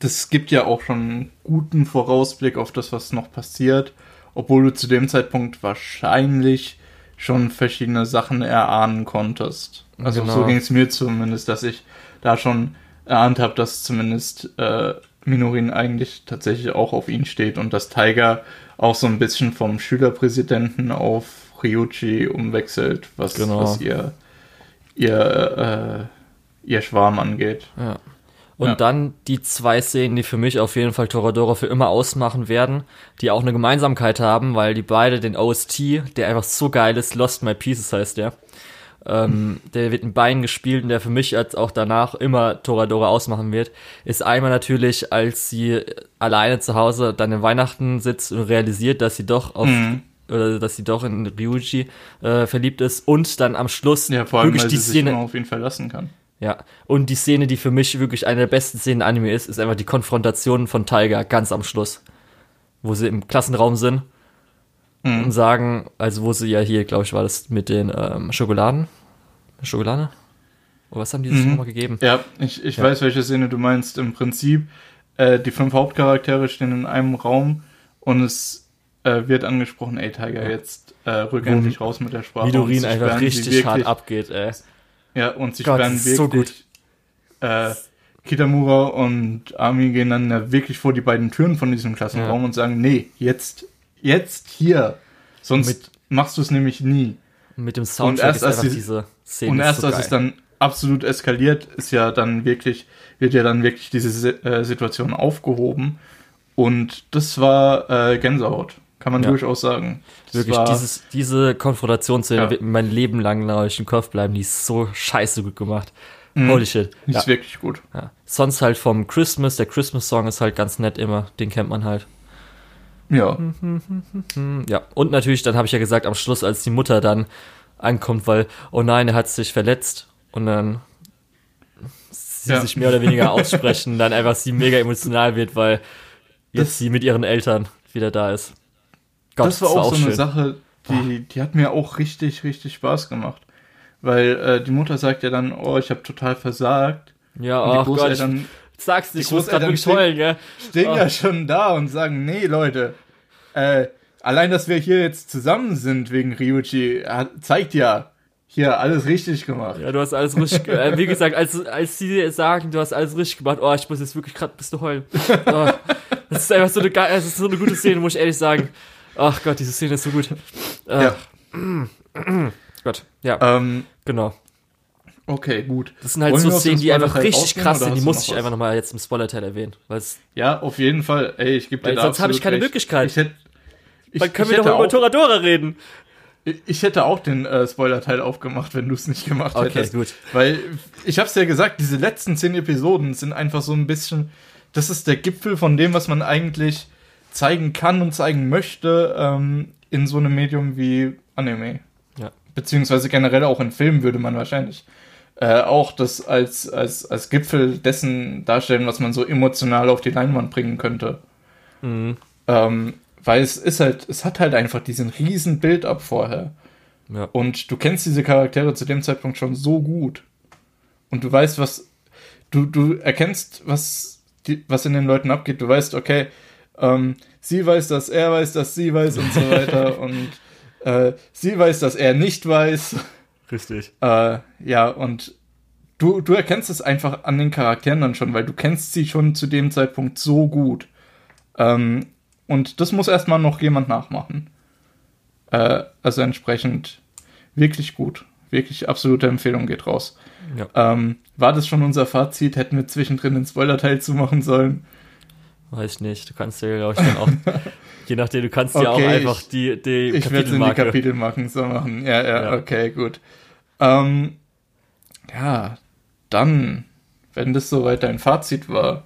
das gibt ja auch schon einen guten Vorausblick auf das, was noch passiert, obwohl du zu dem Zeitpunkt wahrscheinlich schon verschiedene Sachen erahnen konntest. Also Genau. so ging es mir zumindest, dass ich da schon erahnt habe, dass zumindest äh, Minorin eigentlich tatsächlich auch auf ihn steht und dass Tiger auch so ein bisschen vom Schülerpräsidenten auf Ryuchi umwechselt, was, Genau. was ihr, ihr, äh, ihr Schwarm angeht. Ja. Und Ja. dann die zwei Szenen, die für mich auf jeden Fall Toradora für immer ausmachen werden, die auch eine Gemeinsamkeit haben, weil die beide den OST, der einfach so geil ist, Lost My Pieces heißt der. Ähm, [laughs] der wird in Beinen gespielt und der für mich als auch danach immer Toradora ausmachen wird, ist einmal natürlich, als sie alleine zu Hause dann in Weihnachten sitzt und realisiert, dass sie doch auf Mhm. oder dass sie doch in Ryuji äh, verliebt ist und dann am Schluss Ja, vor allem, wirklich weil die sie sich Szene immer auf ihn verlassen kann. Ja, und die Szene, die für mich wirklich eine der besten Szenen im Anime ist, ist einfach die Konfrontation von Tiger ganz am Schluss. Wo sie im Klassenraum sind Mhm. und sagen, also wo sie ja hier, glaube ich, war das mit den ähm, Schokoladen. Schokolade? Oder was haben die sich Mhm. nochmal gegeben? Ja, ich, ich Ja. weiß, welche Szene du meinst. Im Prinzip, äh, die fünf Hauptcharaktere stehen in einem Raum und es äh, wird angesprochen, ey Tiger, Ja. jetzt äh, rück endlich raus mit der Sprache. und Midorin einfach richtig hart abgeht, ey. Ja, und sie Gott, sperren ist so wirklich. Äh, Kitamura und Ami gehen dann ja wirklich vor die beiden Türen von diesem Klassenraum Ja. und sagen, nee, jetzt, jetzt hier. Sonst Mit- machst du es nämlich nie. Mit dem Soundtrack erst ist als die- diese Szene Und erst so als geil. es dann absolut eskaliert, ist ja dann wirklich, wird ja dann wirklich diese äh, Situation aufgehoben. Und das war äh, Gänsehaut, kann man Ja. durchaus sagen. Das Wirklich, dieses, diese Konfrontationsszene Ja. wird mein Leben lang nach im Kopf bleiben. Die ist so scheiße gut gemacht. Mhm. Holy shit. die ist wirklich gut. Sonst halt vom Christmas, der Christmas-Song ist halt ganz nett immer. Den kennt man halt. Ja, [laughs] Ja, und natürlich, dann habe ich ja gesagt, am Schluss, als die Mutter dann ankommt, weil, oh nein, er hat sich verletzt. Und dann sie Ja. sich mehr oder weniger aussprechen, [laughs] dann einfach sie mega emotional wird, weil jetzt Das- sie mit ihren Eltern wieder da ist. Gott, das war auch so eine Sache, die, die hat mir auch richtig, richtig Spaß gemacht. Weil äh, die Mutter sagt ja dann, oh, ich habe total versagt. Ja, Und die oh Gott, ich Großeltern sag's nicht, ich muss gerade Großeltern wirklich heulen, gell? stehen Oh. ja schon da und sagen, nee, Leute, äh, allein, dass wir hier jetzt zusammen sind wegen hat, zeigt ja, hier alles richtig gemacht. Ja, du hast alles richtig, ge- äh, wie [laughs] gesagt, als, als sie sagen, du hast alles richtig gemacht, oh, ich muss jetzt wirklich gerade bis du heulen. Oh, das ist einfach so eine, das ist so eine gute Szene, muss ich ehrlich sagen. Ach Gott, diese Szene ist so gut. Äh, Ja. [clears throat] Gott, ja, Ähm, genau. okay, gut. Das sind halt Wollen so Szenen, die einfach richtig krass sind, die muss ich was? einfach nochmal jetzt im Spoiler-Teil erwähnen. Ja, auf jeden Fall. Ey, ich gebe dir da sonst habe ich keine recht. Möglichkeit. Ich hätte, ich, Dann können ich wir doch über Toradora reden. Ich hätte auch den äh, Spoiler-Teil aufgemacht, wenn du es nicht gemacht Okay, hättest. gut. Weil, ich hab's ja gesagt, diese letzten zehn Episoden sind einfach so ein bisschen, das ist der Gipfel von dem, was man eigentlich zeigen kann und zeigen möchte ähm, in so einem Medium wie Anime. Ja. Beziehungsweise generell auch in Filmen würde man wahrscheinlich äh, auch das als, als, als Gipfel dessen darstellen, was man so emotional auf die Leinwand bringen könnte. Mhm. Ähm, weil es ist halt, es hat halt einfach diesen riesen Build-up vorher. Ja. Und du kennst diese Charaktere zu dem Zeitpunkt schon so gut. Und du weißt, was. Du, du erkennst, was, die, was in den Leuten abgeht. Du weißt, okay, ähm, sie weiß, dass er weiß, dass sie weiß und so weiter. [laughs] und äh, sie weiß, dass er nicht weiß. Richtig. Äh, ja, und du, du erkennst es einfach an den Charakteren dann schon, weil du kennst sie schon zu dem Zeitpunkt so gut. Ähm, und das muss erstmal noch jemand nachmachen. Äh, also entsprechend wirklich gut. Wirklich absolute Empfehlung geht raus. Ja. Ähm, war das schon unser Fazit? Hätten wir zwischendrin den Spoiler-Teil zumachen sollen? Weiß ich nicht. Du kannst ja, glaube ich, dann auch, [laughs] je nachdem, du kannst ja auch Okay, einfach ich- die, die Ich werde es in die Kapitelmarke. Kapitelmarken so machen. Ja, ja, Ja. okay, gut. Ähm, ja, dann, wenn das soweit dein Fazit war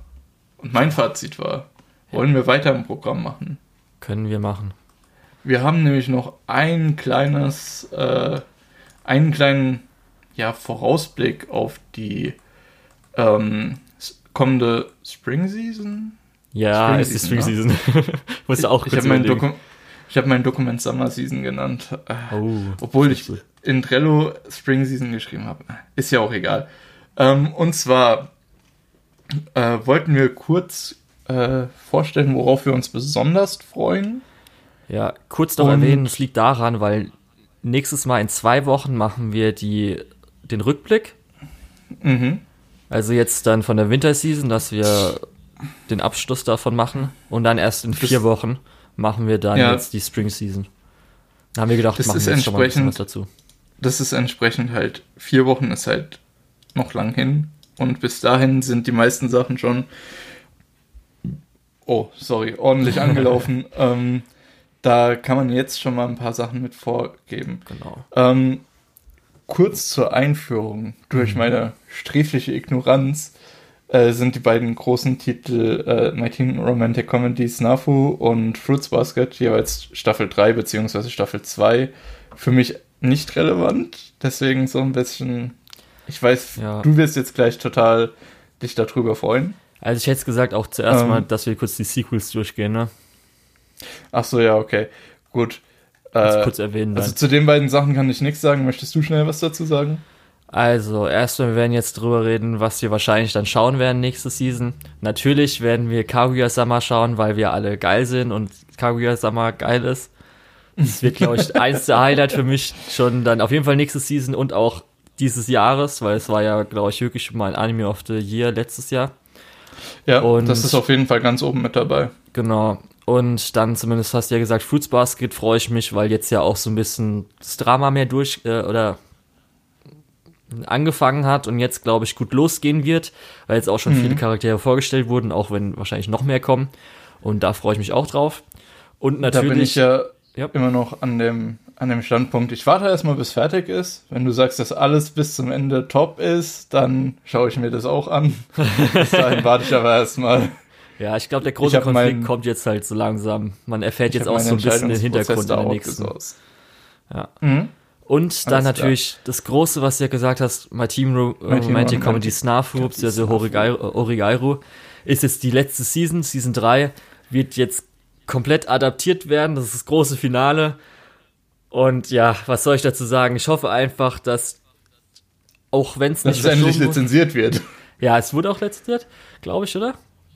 und mein Fazit war, wollen wir weiter im Programm machen. Können wir machen. Wir haben nämlich noch ein kleines, äh, einen kleinen, ja, Vorausblick auf die ähm, kommende Spring Season. Ja, Spring es ist Spring Season, Season. [laughs] Musst du auch ich kurz habe mein, überlegen. Doku ich hab mein Dokument Summer Season genannt. Äh, Oh, Obwohl ich gut. in Trello Spring Season geschrieben habe. Ist ja auch egal. Ähm, und zwar äh, wollten wir kurz äh, vorstellen, worauf wir uns besonders freuen. Ja, kurz noch Und- erwähnen, es liegt daran, weil nächstes Mal in zwei Wochen machen wir die, den Rückblick. Mhm. Also jetzt dann von der Winterseason, dass wir den Abschluss davon machen. Und dann erst in vier Wochen machen wir dann Ja. jetzt die Spring Season. Da haben wir gedacht, Das machen ist wir jetzt schon mal ein bisschen was dazu. Das ist entsprechend halt, vier Wochen ist halt noch lang hin. Und bis dahin sind die meisten Sachen schon, oh, sorry, ordentlich [laughs] angelaufen. ähm, da kann man jetzt schon mal ein paar Sachen mit vorgeben. Genau. Ähm, kurz zur Einführung durch meine sträfliche Ignoranz äh, sind die beiden großen Titel äh, My Teen Romantic Comedy Snafu und Fruits Basket jeweils Staffel 3 bzw. Staffel 2 für mich nicht relevant. Deswegen so ein bisschen Ich weiß, Ja. du wirst jetzt gleich total dich darüber freuen. Also ich hätte es gesagt auch zuerst Ähm. mal, dass wir kurz die Sequels durchgehen, ne? Ach so, ja, okay. Gut. Äh, kurz erwähnen dann. also zu den beiden Sachen kann ich nichts sagen. Möchtest du schnell was dazu sagen? Also, erstmal, wir werden jetzt drüber reden, was wir wahrscheinlich dann schauen werden nächste Season. Natürlich werden wir Kaguya-Sama schauen, weil wir alle geil sind und Kaguya-Sama geil ist. Das wird, glaube ich, [laughs] eins der Highlight für mich schon dann auf jeden Fall nächste Season und auch dieses Jahres, weil es war ja, glaube ich, wirklich mein Anime of the Year letztes Jahr. Ja, Und- das ist auf jeden Fall ganz oben mit dabei. Genau. Und dann zumindest hast du ja gesagt, Fruits Basket freue ich mich, weil jetzt ja auch so ein bisschen das Drama mehr durch äh, oder angefangen hat und jetzt glaube ich gut losgehen wird, weil jetzt auch schon viele Charaktere vorgestellt wurden, auch wenn wahrscheinlich noch mehr kommen. Und da freue ich mich auch drauf. Und natürlich. Da bin ich ja Ja. immer noch an dem, an dem Standpunkt. Ich warte erstmal, bis fertig ist. Wenn du sagst, dass alles bis zum Ende top ist, dann schaue ich mir das auch an. [laughs] bis dahin warte ich aber erstmal. ja, ich glaube, der große Konflikt meinen- kommt jetzt halt so langsam. Man erfährt jetzt auch so ein bisschen den Hintergrund in der nächsten. Ja. Mhm. Und dann Alles natürlich das Große, was du ja gesagt hast, My Team Ro My Team Romantic Comedy Snafu, beziehungsweise Horigairu, äh, Origairu, ist jetzt die letzte Season, Season 3, wird jetzt komplett adaptiert werden. Das ist das große Finale. Und ja, was soll ich dazu sagen? Ich hoffe einfach, dass auch wenn es Dass nicht es endlich lizenziert wird. Ja, es wurde auch lizenziert, glaube ich, oder?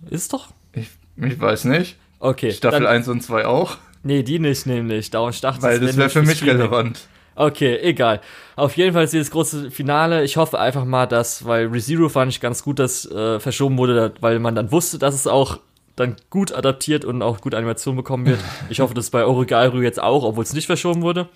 Ist es doch? Ich, ich weiß nicht. Okay. Staffel dann, 1 und 2 auch. Nee, die nicht nämlich. Darum dachte Weil das wäre für mich relevant. Okay, egal. Auf jeden Fall ist dieses große Finale. Ich hoffe einfach mal, dass, weil ReZero fand ich ganz gut, dass äh, verschoben wurde, weil man dann wusste, dass es auch dann gut adaptiert und auch gut Animation bekommen wird. [laughs] Ich hoffe, das ist bei Origairu jetzt auch, obwohl es nicht verschoben wurde.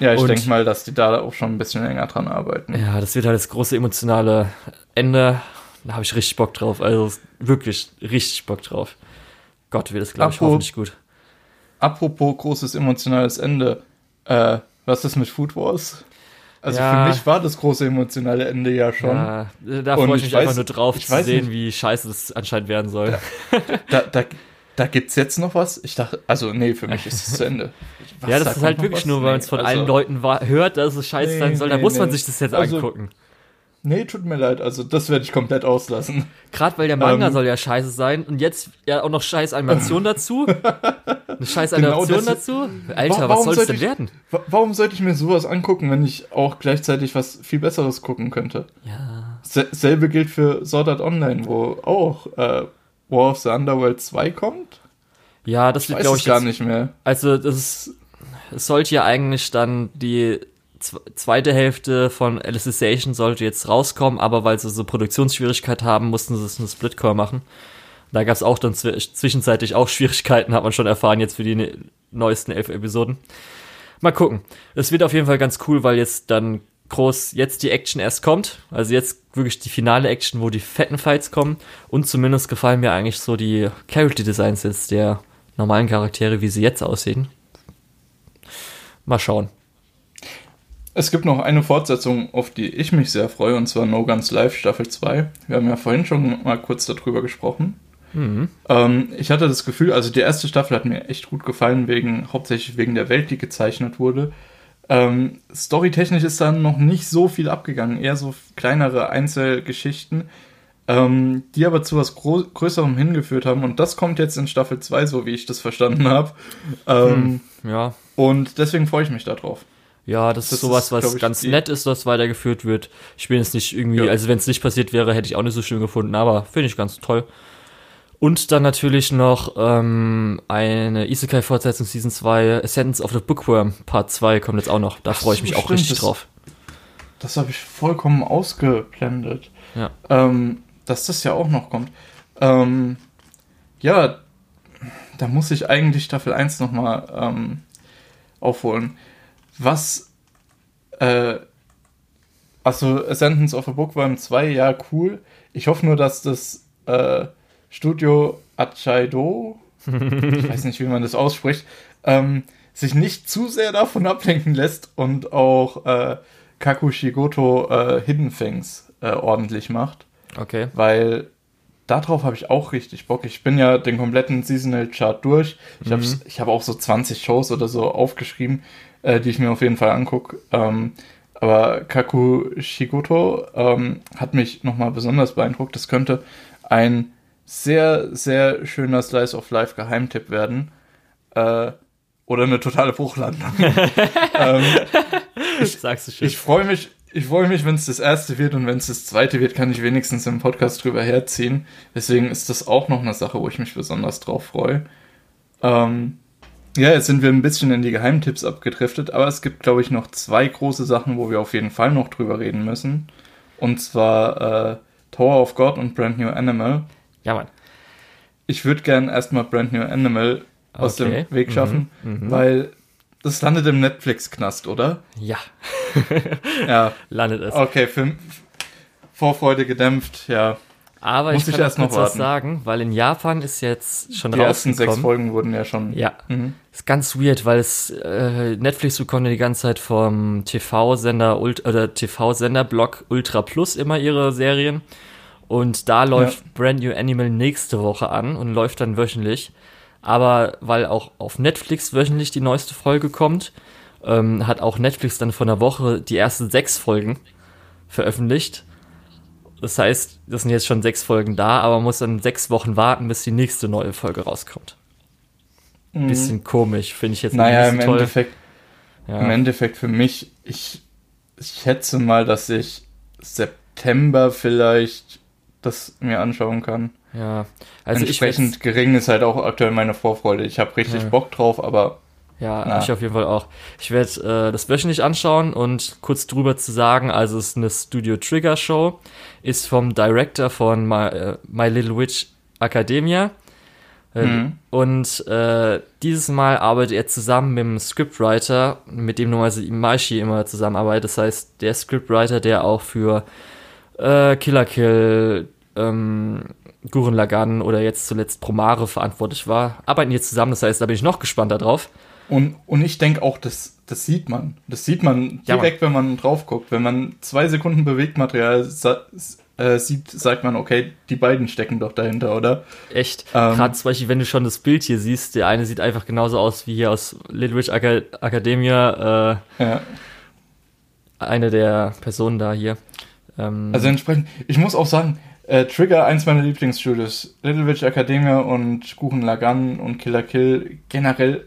Ja, ich denke mal, dass die da auch schon ein bisschen länger dran arbeiten. Ja, das wird halt das große emotionale Ende. Da habe ich richtig Bock drauf. Also wirklich richtig Bock drauf. Gott, wird das, glaube ich, hoffentlich gut. Apropos großes emotionales Ende. Äh, was ist mit Food Wars? Also Ja. für mich war das große emotionale Ende ja schon. Ja, da freue ich ich mich einfach weiß- nur drauf ich zu sehen, nicht. wie scheiße das anscheinend werden soll. Da, da, da gibt's jetzt noch was? Ich dachte, also nee, für mich ist es zu Ende. Was, ja, da das ist kommt halt wirklich nur, weil man es von also- allen Leuten hört, dass es scheiße Nee, sein soll. Da nee, muss man nee. sich das jetzt Also- angucken. Nee, tut mir leid, also das werde ich komplett auslassen. Gerade weil der Manga ähm, soll ja scheiße sein und jetzt ja auch noch scheiß Animation [laughs] dazu. Eine scheiß Genau Animation das- dazu. Alter, Wa- was soll es denn ich- werden? Wa- Warum sollte ich mir sowas angucken, wenn ich auch gleichzeitig was viel Besseres gucken könnte? Ja. Se- Selbe gilt für Sword Art Online, wo auch äh, War of the Underworld 2 kommt. Ja, das wird, glaube ich, gar jetzt- nicht mehr. Also, das ist, es sollte ja eigentlich dann die zweite Hälfte von Alicization sollte jetzt rauskommen, aber weil sie so Produktionsschwierigkeit haben, mussten sie es eine Splitcore machen. Da gab es auch dann zwi zwischenzeitlich auch Schwierigkeiten, hat man schon erfahren jetzt für die ne neuesten elf Episoden. Mal gucken. Es wird auf jeden Fall ganz cool, weil jetzt dann groß jetzt die Action erst kommt. Also jetzt wirklich die finale Action, wo die fetten Fights kommen. Und zumindest gefallen mir eigentlich so die Character Designs jetzt der normalen Charaktere, wie sie jetzt aussehen. Mal schauen. Es gibt noch eine Fortsetzung, auf die ich mich sehr freue, und zwar No Guns Live Staffel 2. Wir haben ja vorhin schon mal kurz darüber gesprochen. Ähm, ich hatte das Gefühl, also die erste Staffel hat mir echt gut gefallen, wegen, hauptsächlich wegen der Welt, die gezeichnet wurde. Ähm, storytechnisch ist dann noch nicht so viel abgegangen, eher so kleinere Einzelgeschichten, ähm, die aber zu was Gro Größerem hingeführt haben. Und das kommt jetzt in Staffel 2, so wie ich das verstanden habe. Ähm, Ja. Und deswegen freue ich mich darauf. Ja, das, Das ist sowas, was ich, ganz nett ist, was weitergeführt wird. Ich bin jetzt nicht irgendwie, Ja. also wenn es nicht passiert wäre, hätte ich auch nicht so schön gefunden, aber finde ich ganz toll. Und dann natürlich noch ähm, eine Isekai-Fortsetzung Season 2, Ascendance of the Bookworm Part 2 kommt jetzt auch noch. Da freue ich mich auch richtig das- drauf. Das habe ich vollkommen ausgeblendet. Ja. Ähm, dass das ja auch noch kommt. Ähm, ja, da muss ich eigentlich Staffel 1 nochmal ähm, aufholen. Was, äh, also Ascendance of a Bookworm 2, ja, cool. Ich hoffe nur, dass das äh, Studio Achaido, [laughs] ich weiß nicht, wie man das ausspricht, ähm, sich nicht zu sehr davon ablenken lässt und auch äh, Kakushigoto äh, Hidden Things äh, ordentlich macht, Okay. weil darauf habe ich auch richtig Bock. Ich bin ja den kompletten Seasonal Chart durch. Ich habe ich hab auch so 20 Shows oder so aufgeschrieben, äh, die ich mir auf jeden Fall angucke. Ähm, Aber Kaku Shigoto ähm, hat mich nochmal besonders beeindruckt. Das könnte ein sehr, sehr schöner Slice of Life Geheimtipp werden. Äh, oder eine totale Bruchlandung. [laughs] ähm, [laughs] ich, Sagst du schön. ich freue mich, ich freue mich, wenn es das erste wird und wenn es das zweite wird, kann ich wenigstens im Podcast drüber herziehen. Deswegen ist das auch noch eine Sache, wo ich mich besonders drauf freue. Ähm, ja, jetzt sind wir ein bisschen in die Geheimtipps abgedriftet, aber es gibt, glaube ich, noch zwei große Sachen, wo wir auf jeden Fall noch drüber reden müssen. Und zwar äh, Tower of God und Brand New Animal. ja, Mann. Ich würde gern erstmal Brand New Animal aus Okay. dem Weg schaffen, Mhm, mhm. weil das landet im Netflix-Knast, oder? Ja, Ja, [laughs] landet es. okay, für, Vorfreude gedämpft, ja. Aber Muss ich ich kann erst noch kurz was sagen, weil in Japan ist jetzt schon Die ersten sechs. Folgen wurden ja schon. Ja, Mhm. ist ganz weird, weil es äh, Netflix bekommt ja die ganze Zeit vom TV-Sender oder TV-Sender-Blog Ultra Plus immer ihre Serien und da läuft Brand New Animal nächste Woche an und läuft dann wöchentlich. Aber weil auch auf Netflix wöchentlich die neueste Folge kommt, ähm, hat auch Netflix dann vor einer Woche die ersten sechs Folgen veröffentlicht. Das heißt, das sind jetzt schon sechs Folgen da, aber man muss dann sechs Wochen warten, bis die nächste neue Folge rauskommt. Bisschen komisch, finde ich jetzt Mhm. Naja, nicht im so toll. Endeffekt, Ja. im Endeffekt für mich, ich, ich schätze mal, dass ich September vielleicht das mir anschauen kann. ja. Also ich Entsprechend gering ist halt auch aktuell meine Vorfreude. Ich habe richtig Ja. Bock drauf, aber Ja, Na. ich auf jeden Fall auch. Ich werde äh, das wöchentlich anschauen und kurz drüber zu sagen, also es ist eine Studio Trigger Show, ist vom Director von My, äh, My Little Witch Academia. Äh, Mhm. Und äh, dieses Mal arbeitet er zusammen mit dem Scriptwriter, mit dem normalerweise Imaishi immer zusammenarbeitet. Das heißt, der Scriptwriter, der auch für äh, Killer Kill, ähm, Gurren Lagann oder jetzt zuletzt Promare verantwortlich war, arbeiten hier zusammen. Das heißt, da bin ich noch gespannter drauf. Und, und ich denke auch, das, das sieht man. Das sieht man Ja, direkt, wenn man drauf guckt. Wenn man zwei Sekunden Bewegtmaterial sa äh, sieht, sagt man, okay, die beiden stecken doch dahinter, oder? Echt. Ähm. Gerade zum Beispiel, wenn du schon das Bild hier siehst, der eine sieht einfach genauso aus wie hier aus Little Witch Aca Academia, Ja. äh, eine der Personen da hier. Ähm, Also entsprechend, ich muss auch sagen, äh, Trigger, eins meiner Lieblingsstudios, Little Witch Academia und Kuchen Lagan und Killer Kill, generell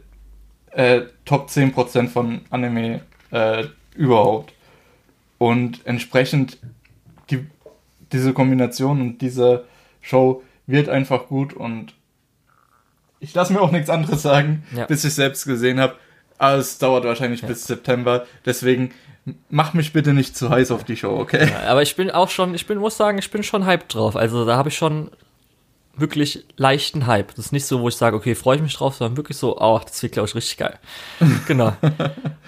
äh, Top 10% von Anime äh, überhaupt. Und entsprechend die, diese Kombination und diese Show wird einfach gut und ich lasse mir auch nichts anderes sagen, Ja. bis ich selbst gesehen habe. Aber es dauert wahrscheinlich bis September, deswegen mach mich bitte nicht zu heiß auf die Show, okay? aber ich bin auch schon, ich bin, muss sagen, ich bin schon hyped drauf. Also da habe ich schon wirklich leichten Hype. Das ist nicht so, wo ich sage, okay, freue ich mich drauf, sondern wirklich so, oh, das wird, glaube ich, richtig geil. [laughs] genau.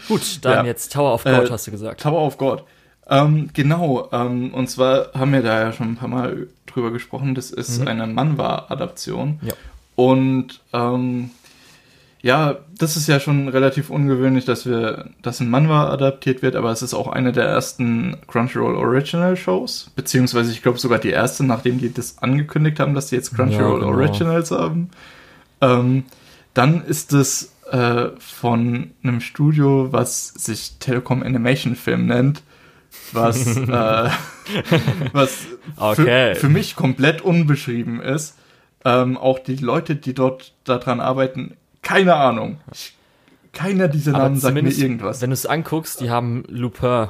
Gut, dann Ja. jetzt Tower of God, Äh, hast du gesagt. Tower of God. Ähm, genau, ähm, und zwar haben wir da ja schon ein paar Mal drüber gesprochen. Das ist Mhm. eine Manhwa-Adaption. Ja. Und ähm, ja, das ist ja schon relativ ungewöhnlich, dass wir, dass ein Manhwa adaptiert wird, aber es ist auch eine der ersten Crunchyroll Original Shows, beziehungsweise ich glaube sogar die erste, nachdem die das angekündigt haben, dass die jetzt Crunchyroll genau. Originals haben. Ähm, dann ist es äh, von einem Studio, was sich Telekom Animation Film nennt, was, [laughs] äh, was Okay. für, für mich komplett unbeschrieben ist. Ähm, auch die Leute, die dort daran arbeiten, keine Ahnung. Ich, keiner dieser Namen sagt mir irgendwas. Wenn du es anguckst, die haben Lupin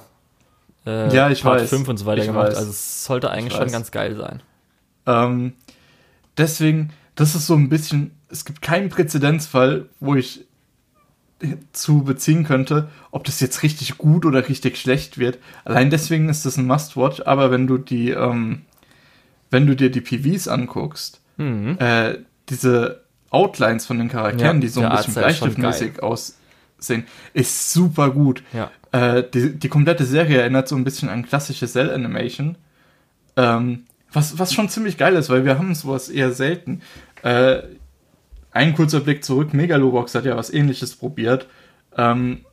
äh, Ja, ich Part weiß. 5 und so weiter Ich gemacht. weiß. Also es sollte eigentlich Ich schon ganz geil sein. Ähm, deswegen, das ist so ein bisschen, es gibt keinen Präzedenzfall, wo ich zu beziehen könnte, ob das jetzt richtig gut oder richtig schlecht wird. Allein deswegen ist das ein Must-Watch, aber wenn du die, ähm, wenn du dir die PVs anguckst, Mhm. äh, diese Outlines von den Charakteren, Ja, die so ein bisschen bleistiftmäßig aussehen, ist super gut. Ja. Äh, die, die komplette Serie erinnert so ein bisschen an klassische Cell-Animation. Ähm, was, was schon ziemlich geil ist, weil wir haben sowas eher selten. Äh, ein kurzer Blick zurück, Megalobox hat ja was ähnliches probiert. Ähm,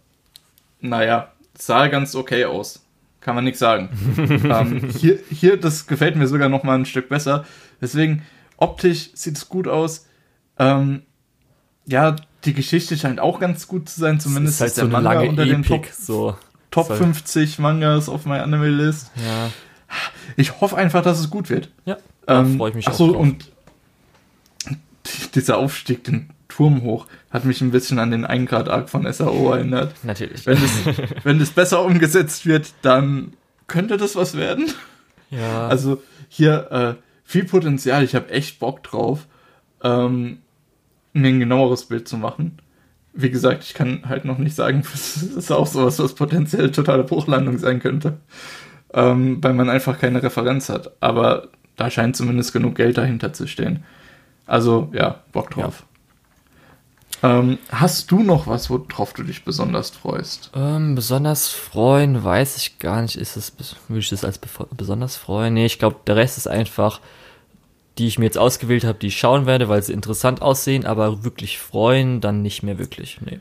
naja, sah ganz okay aus. Kann man nichts sagen. [laughs] ähm, hier, hier, das gefällt mir sogar noch mal ein Stück besser. Deswegen, optisch sieht es gut aus. Ähm, ja, die Geschichte scheint auch ganz gut zu sein. Zumindest ist halt ist so der eine Manga lange unter den Epik. Top, So. Top Soll- 50 Mangas auf meiner Anime-List. Ja, Ich hoffe einfach, dass es gut wird. ja da Ähm, freue ich mich auch so, drauf. und [laughs] dieser Aufstieg den Turm hoch hat mich ein bisschen an den 1 Grad Arc von SAO erinnert. Natürlich. Wenn das, [laughs] wenn das besser umgesetzt wird, dann könnte das was werden. ja, Also hier äh, viel Potenzial, ich habe echt Bock drauf, ähm, mir ein genaueres Bild zu machen. Wie gesagt, ich kann halt noch nicht sagen, [laughs] das ist auch sowas, was potenziell totale Bruchlandung sein könnte. Ähm, weil man einfach keine Referenz hat. Aber da scheint zumindest genug Geld dahinter zu stehen. Also ja, Bock drauf. Ähm, hast du noch was, worauf du dich besonders freust? Ähm, besonders freuen, weiß ich gar nicht. Ist es, würde ich das als besonders freuen? Nee, ich glaube, der Rest ist einfach, die ich mir jetzt ausgewählt habe, die ich schauen werde, weil sie interessant aussehen, aber wirklich freuen, dann nicht mehr wirklich. Nee.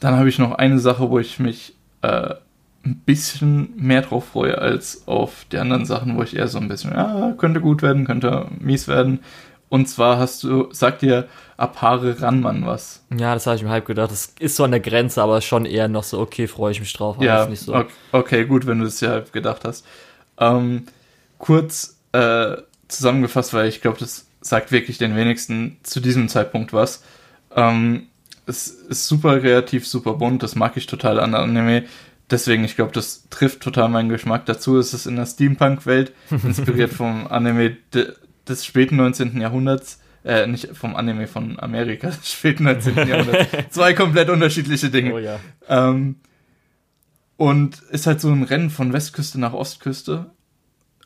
Dann habe ich noch eine Sache, wo ich mich äh, ein bisschen mehr drauf freue als auf die anderen Sachen, wo ich eher so ein bisschen, ja, könnte gut werden, könnte mies werden. Und zwar hast du, sagt dir Apare Ranman was? Ja, das habe ich mir halb gedacht. Das ist so an der Grenze, aber schon eher noch so, okay, freue ich mich drauf. aber ja, ist nicht so. okay, okay, gut, wenn du es ja halb gedacht hast. Ähm, kurz äh, zusammengefasst, weil ich glaube, das sagt wirklich den wenigsten zu diesem Zeitpunkt was. Ähm, es ist super kreativ, super bunt, das mag ich total an Anime. Deswegen, ich glaube, das trifft total meinen Geschmack. Dazu ist es in der Steampunk-Welt, [laughs] inspiriert vom Anime de, des späten 19. Jahrhunderts. Äh, nicht vom Anime von Amerika, [laughs] des späten 19. Jahrhunderts. [laughs] Zwei komplett unterschiedliche Dinge. Oh ja. Ähm, und ist halt so ein Rennen von Westküste nach Ostküste.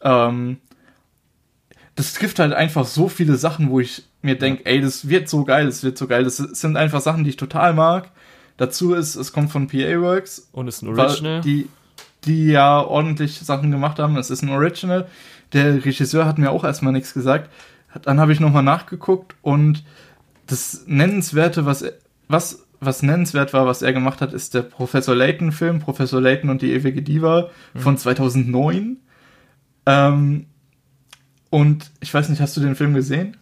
Ähm, das trifft halt einfach so viele Sachen, wo ich mir denke, ey, das wird so geil, das wird so geil. Das sind einfach Sachen, die ich total mag. Dazu ist, es kommt von PA Works, Und ist ein Original. die, die ja ordentlich Sachen gemacht haben. Es ist ein Original. Der Regisseur hat mir auch erstmal nichts gesagt. Dann habe ich nochmal nachgeguckt und das Nennenswerte, was, was, was nennenswert war, was er gemacht hat, ist der Professor Layton-Film, Professor Layton und die ewige Diva von 2009. Ähm, und ich weiß nicht, hast du den Film gesehen?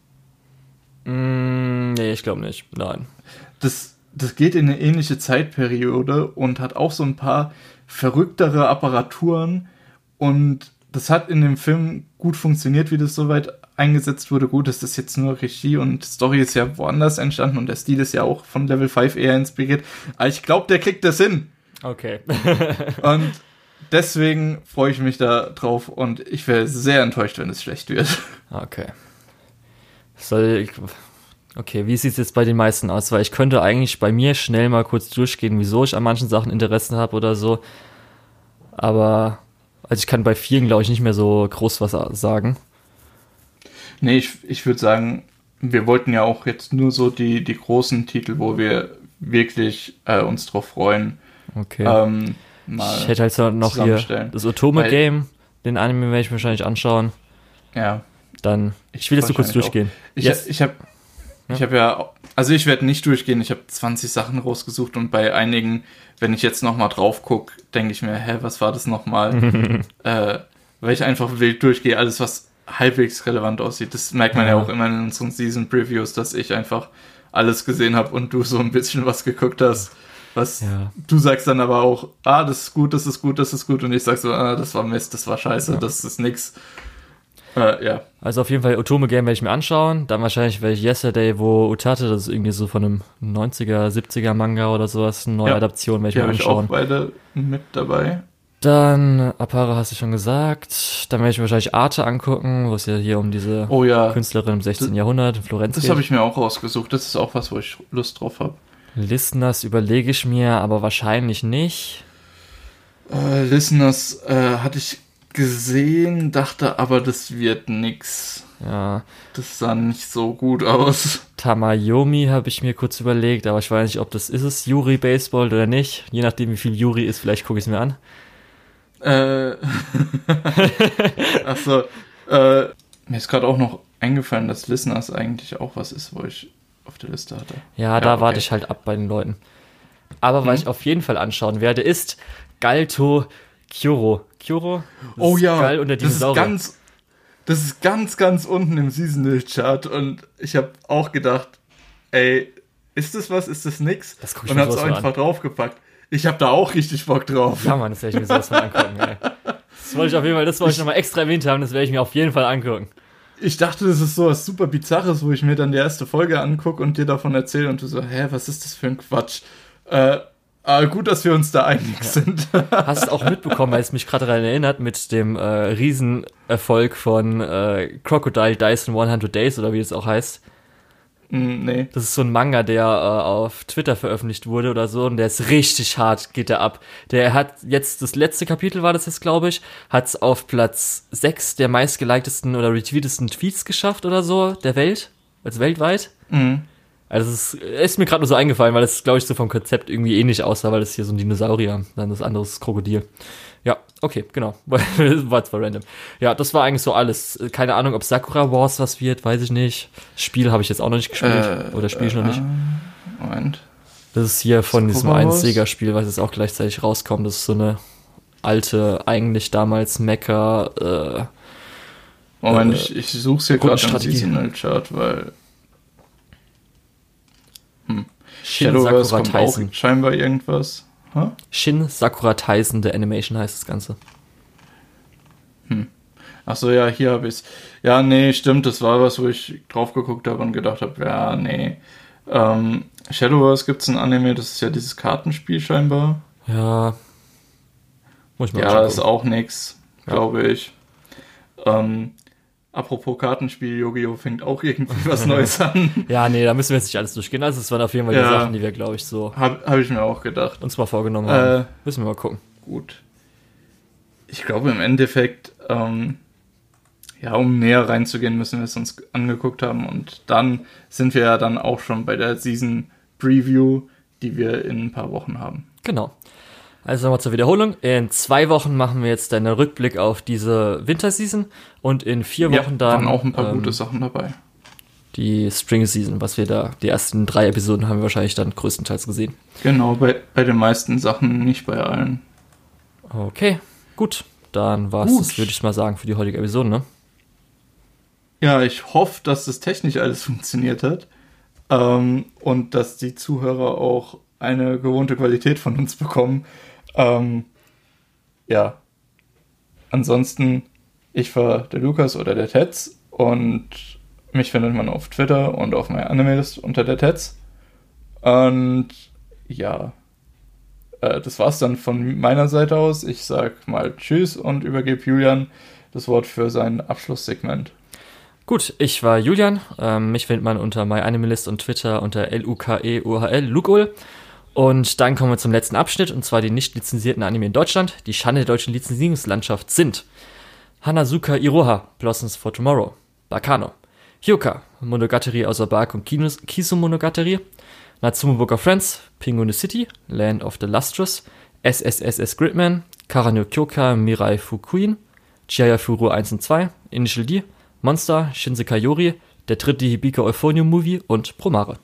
Mm, nee, ich glaube nicht. Nein. das, das geht in eine ähnliche Zeitperiode und hat auch so ein paar verrücktere Apparaturen und das hat in dem Film gut funktioniert, wie das soweit eingesetzt wurde. Gut, das ist jetzt nur Regie und Story ist ja woanders entstanden und der Stil ist ja auch von Level 5 eher inspiriert. Aber ich glaube, der kriegt das hin. Okay. Und [laughs] deswegen freue ich mich da drauf und ich wäre sehr enttäuscht, wenn es schlecht wird. okay. Soll ich, okay, wie sieht es jetzt bei den meisten aus? Weil ich könnte eigentlich bei mir schnell mal kurz durchgehen, wieso ich an manchen Sachen Interessen habe oder so. Aber, also ich kann bei vielen, glaube ich, nicht mehr so groß was sagen. Nee, ich, ich würde sagen, wir wollten ja auch jetzt nur so die, die großen Titel, wo wir wirklich äh, uns drauf freuen, Okay. ähm, mal. ich hätte halt so noch hier das Otome Weil- Game, den Anime werde ich wahrscheinlich anschauen. ja, Dann, ich will jetzt nur kurz wahrscheinlich auch. durchgehen. ich, Yes. ich habe ich habe ja, also ich werde nicht durchgehen, ich habe 20 Sachen rausgesucht und bei einigen, wenn ich jetzt nochmal drauf gucke, denke ich mir, hä, was war das nochmal? [laughs] äh, weil ich einfach wild durchgehe, alles was halbwegs relevant aussieht. Das merkt man ja, Ja. auch immer in unseren Season Previews, dass ich einfach alles gesehen habe und du so ein bisschen was geguckt hast. Was Ja. du sagst dann aber auch, ah, das ist gut, das ist gut, das ist gut und ich sag so, ah, das war Mist, das war scheiße, Ja. das ist nix. Äh, ja. Also auf jeden Fall Otome Game werde ich mir anschauen. Dann wahrscheinlich werde ich Yesterday, wo Utate, das ist irgendwie so von einem 90er, 70er Manga oder sowas, eine neue Ja. Adaption werde ich mir habe ich auch anschauen. beide mit dabei. Dann Apara hast du schon gesagt. Dann werde ich mir wahrscheinlich Arte angucken, wo es ja hier um diese Oh ja, Künstlerin im 16. Jahrhundert in Florenz das geht. habe ich mir auch rausgesucht. Das ist auch was, wo ich Lust drauf habe. Listeners überlege ich mir, aber wahrscheinlich nicht. Äh, Listeners äh, hatte ich gesehen, dachte aber, das wird nix. Ja, Das sah nicht so gut aus. Tamayomi habe ich mir kurz überlegt, aber ich weiß nicht, ob das ist es, Yuri Baseball oder nicht. Je nachdem, wie viel Yuri ist, vielleicht gucke ich es mir an. Äh, [laughs] Achso, äh, mir ist gerade auch noch eingefallen, dass Listeners eigentlich auch was ist, wo ich auf der Liste hatte. Ja, da okay. warte ich halt ab bei den Leuten. Aber was Mhm. ich auf jeden Fall anschauen werde, ist Galto Kyoro. Kyoro? Oh ja, unter das ist ganz, das ist ganz, ganz unten im Seasonal Chart und ich habe auch gedacht, ey, ist das was, ist das nix? Das guck ich und hab's von einfach draufgepackt. Ich habe da auch richtig Bock drauf. Ja, Mann, das werde ich mir sowas mal angucken, ey. Das wollte ich auf jeden Fall, das wollte ich nochmal extra erwähnt haben, das werde ich mir auf jeden Fall angucken. Ich dachte, das ist so was super Bizarres, wo ich mir dann die erste Folge angucke und dir davon erzähle und du so, hä, was ist das für ein Quatsch? Äh, aber gut, dass wir uns da einig sind. Hast du auch mitbekommen, weil es mich gerade daran erinnert, mit dem äh, Riesenerfolg von äh, Crocodile Dyson 100 Days oder wie es auch heißt. Mm, nee. Das ist so ein Manga, der äh, auf Twitter veröffentlicht wurde oder so und der ist richtig hart, geht der ab. Der hat jetzt, das letzte Kapitel war das jetzt, glaube ich, hat es auf Platz 6 der meistgelikedesten oder retweetesten Tweets geschafft oder so der Welt, also weltweit. Mhm. Also es ist, ist mir gerade nur so eingefallen, weil es, glaube ich, so vom Konzept irgendwie ähnlich aussah, weil es hier so ein Dinosaurier, dann das andere ist Krokodil. Okay, genau. [laughs] war zwar random. Ja, das war eigentlich so alles. Keine Ahnung, ob Sakura Wars was wird, weiß ich nicht. Spiel habe ich jetzt auch noch nicht gespielt. Äh, oder spiele ich noch nicht. Äh, Moment. Das ist hier von diesem Sakura einen Wars? Sega-Spiel, was jetzt auch gleichzeitig rauskommt. Das ist so eine alte, eigentlich damals Mecha, äh, Moment, Äh, ich, ich suche es hier gerade im. Seasonal Chart, weil Shin Shadowverse Sakura kommt auch Tyson. scheinbar irgendwas. Shin Sakura Tyson, der Animation heißt das Ganze. Ach so, ja, hier habe ich es. Ja, nee, stimmt, das war was, wo ich drauf geguckt habe und gedacht habe, ja, nee. Ähm, Shadowverse gibt es ein Anime, das ist ja dieses Kartenspiel scheinbar. Ja. Muss ich mal Ja, ist auch nix, glaube ich. Ähm, apropos Kartenspiel, Yu-Gi-Oh! fängt auch irgendwie was Neues an. [laughs] Ja, nee, da müssen wir jetzt nicht alles durchgehen. Also, es waren auf jeden Fall die Ja. Sachen, die wir, glaube ich, so Habe hab ich mir auch gedacht. uns mal vorgenommen haben. Äh, müssen wir mal gucken. gut. Ich glaube im Endeffekt, ähm, ja, um näher reinzugehen, müssen wir es uns angeguckt haben und dann sind wir ja dann auch schon bei der Season Preview, die wir in ein paar Wochen haben. Genau. Also nochmal zur Wiederholung. In zwei Wochen machen wir jetzt einen Rückblick auf diese Winterseason und in vier Ja, Wochen dann waren auch ein paar ähm, gute Sachen dabei. die Spring Season, was wir da, die ersten drei Episoden haben wir wahrscheinlich dann größtenteils gesehen. Genau, bei, bei den meisten Sachen, nicht bei allen. Okay, gut. Dann war's Gut. das, würde ich mal sagen, für die heutige Episode, ne? Ja, ich hoffe, dass das technisch alles [laughs] funktioniert hat ähm, und dass die Zuhörer auch eine gewohnte Qualität von uns bekommen. Ähm, ja, ansonsten, ich war der Lukas oder der Tetz und mich findet man auf Twitter und auf meiner Anime-List unter der Tetz. Und ja, äh, das war's dann von meiner Seite aus. Ich sag mal Tschüss und übergebe Julian das Wort für sein Abschlusssegment. Gut, ich war Julian. Ähm, mich findet man unter MyAnimalist und Twitter unter L-U-K-E-U-H-L, Lukol. Und dann kommen wir zum letzten Abschnitt, und zwar die nicht lizenzierten Anime in Deutschland. Die Schande der deutschen Lizenzierungslandschaft sind Hanazuka Iroha, Blossoms for Tomorrow, Bakano, Hyoka, Monogatari außer Bark und Kinos, Kisu Monogatari, Natsume Book of Friends, the City, Land of the Lustrous, SSSS Gridman, Karano Kyoka Mirai Fukuin, Chihaya Furu 1 und 2, Initial D, Monster, Shinsekai Yori, der dritte Hibika Euphonium Movie und Promare.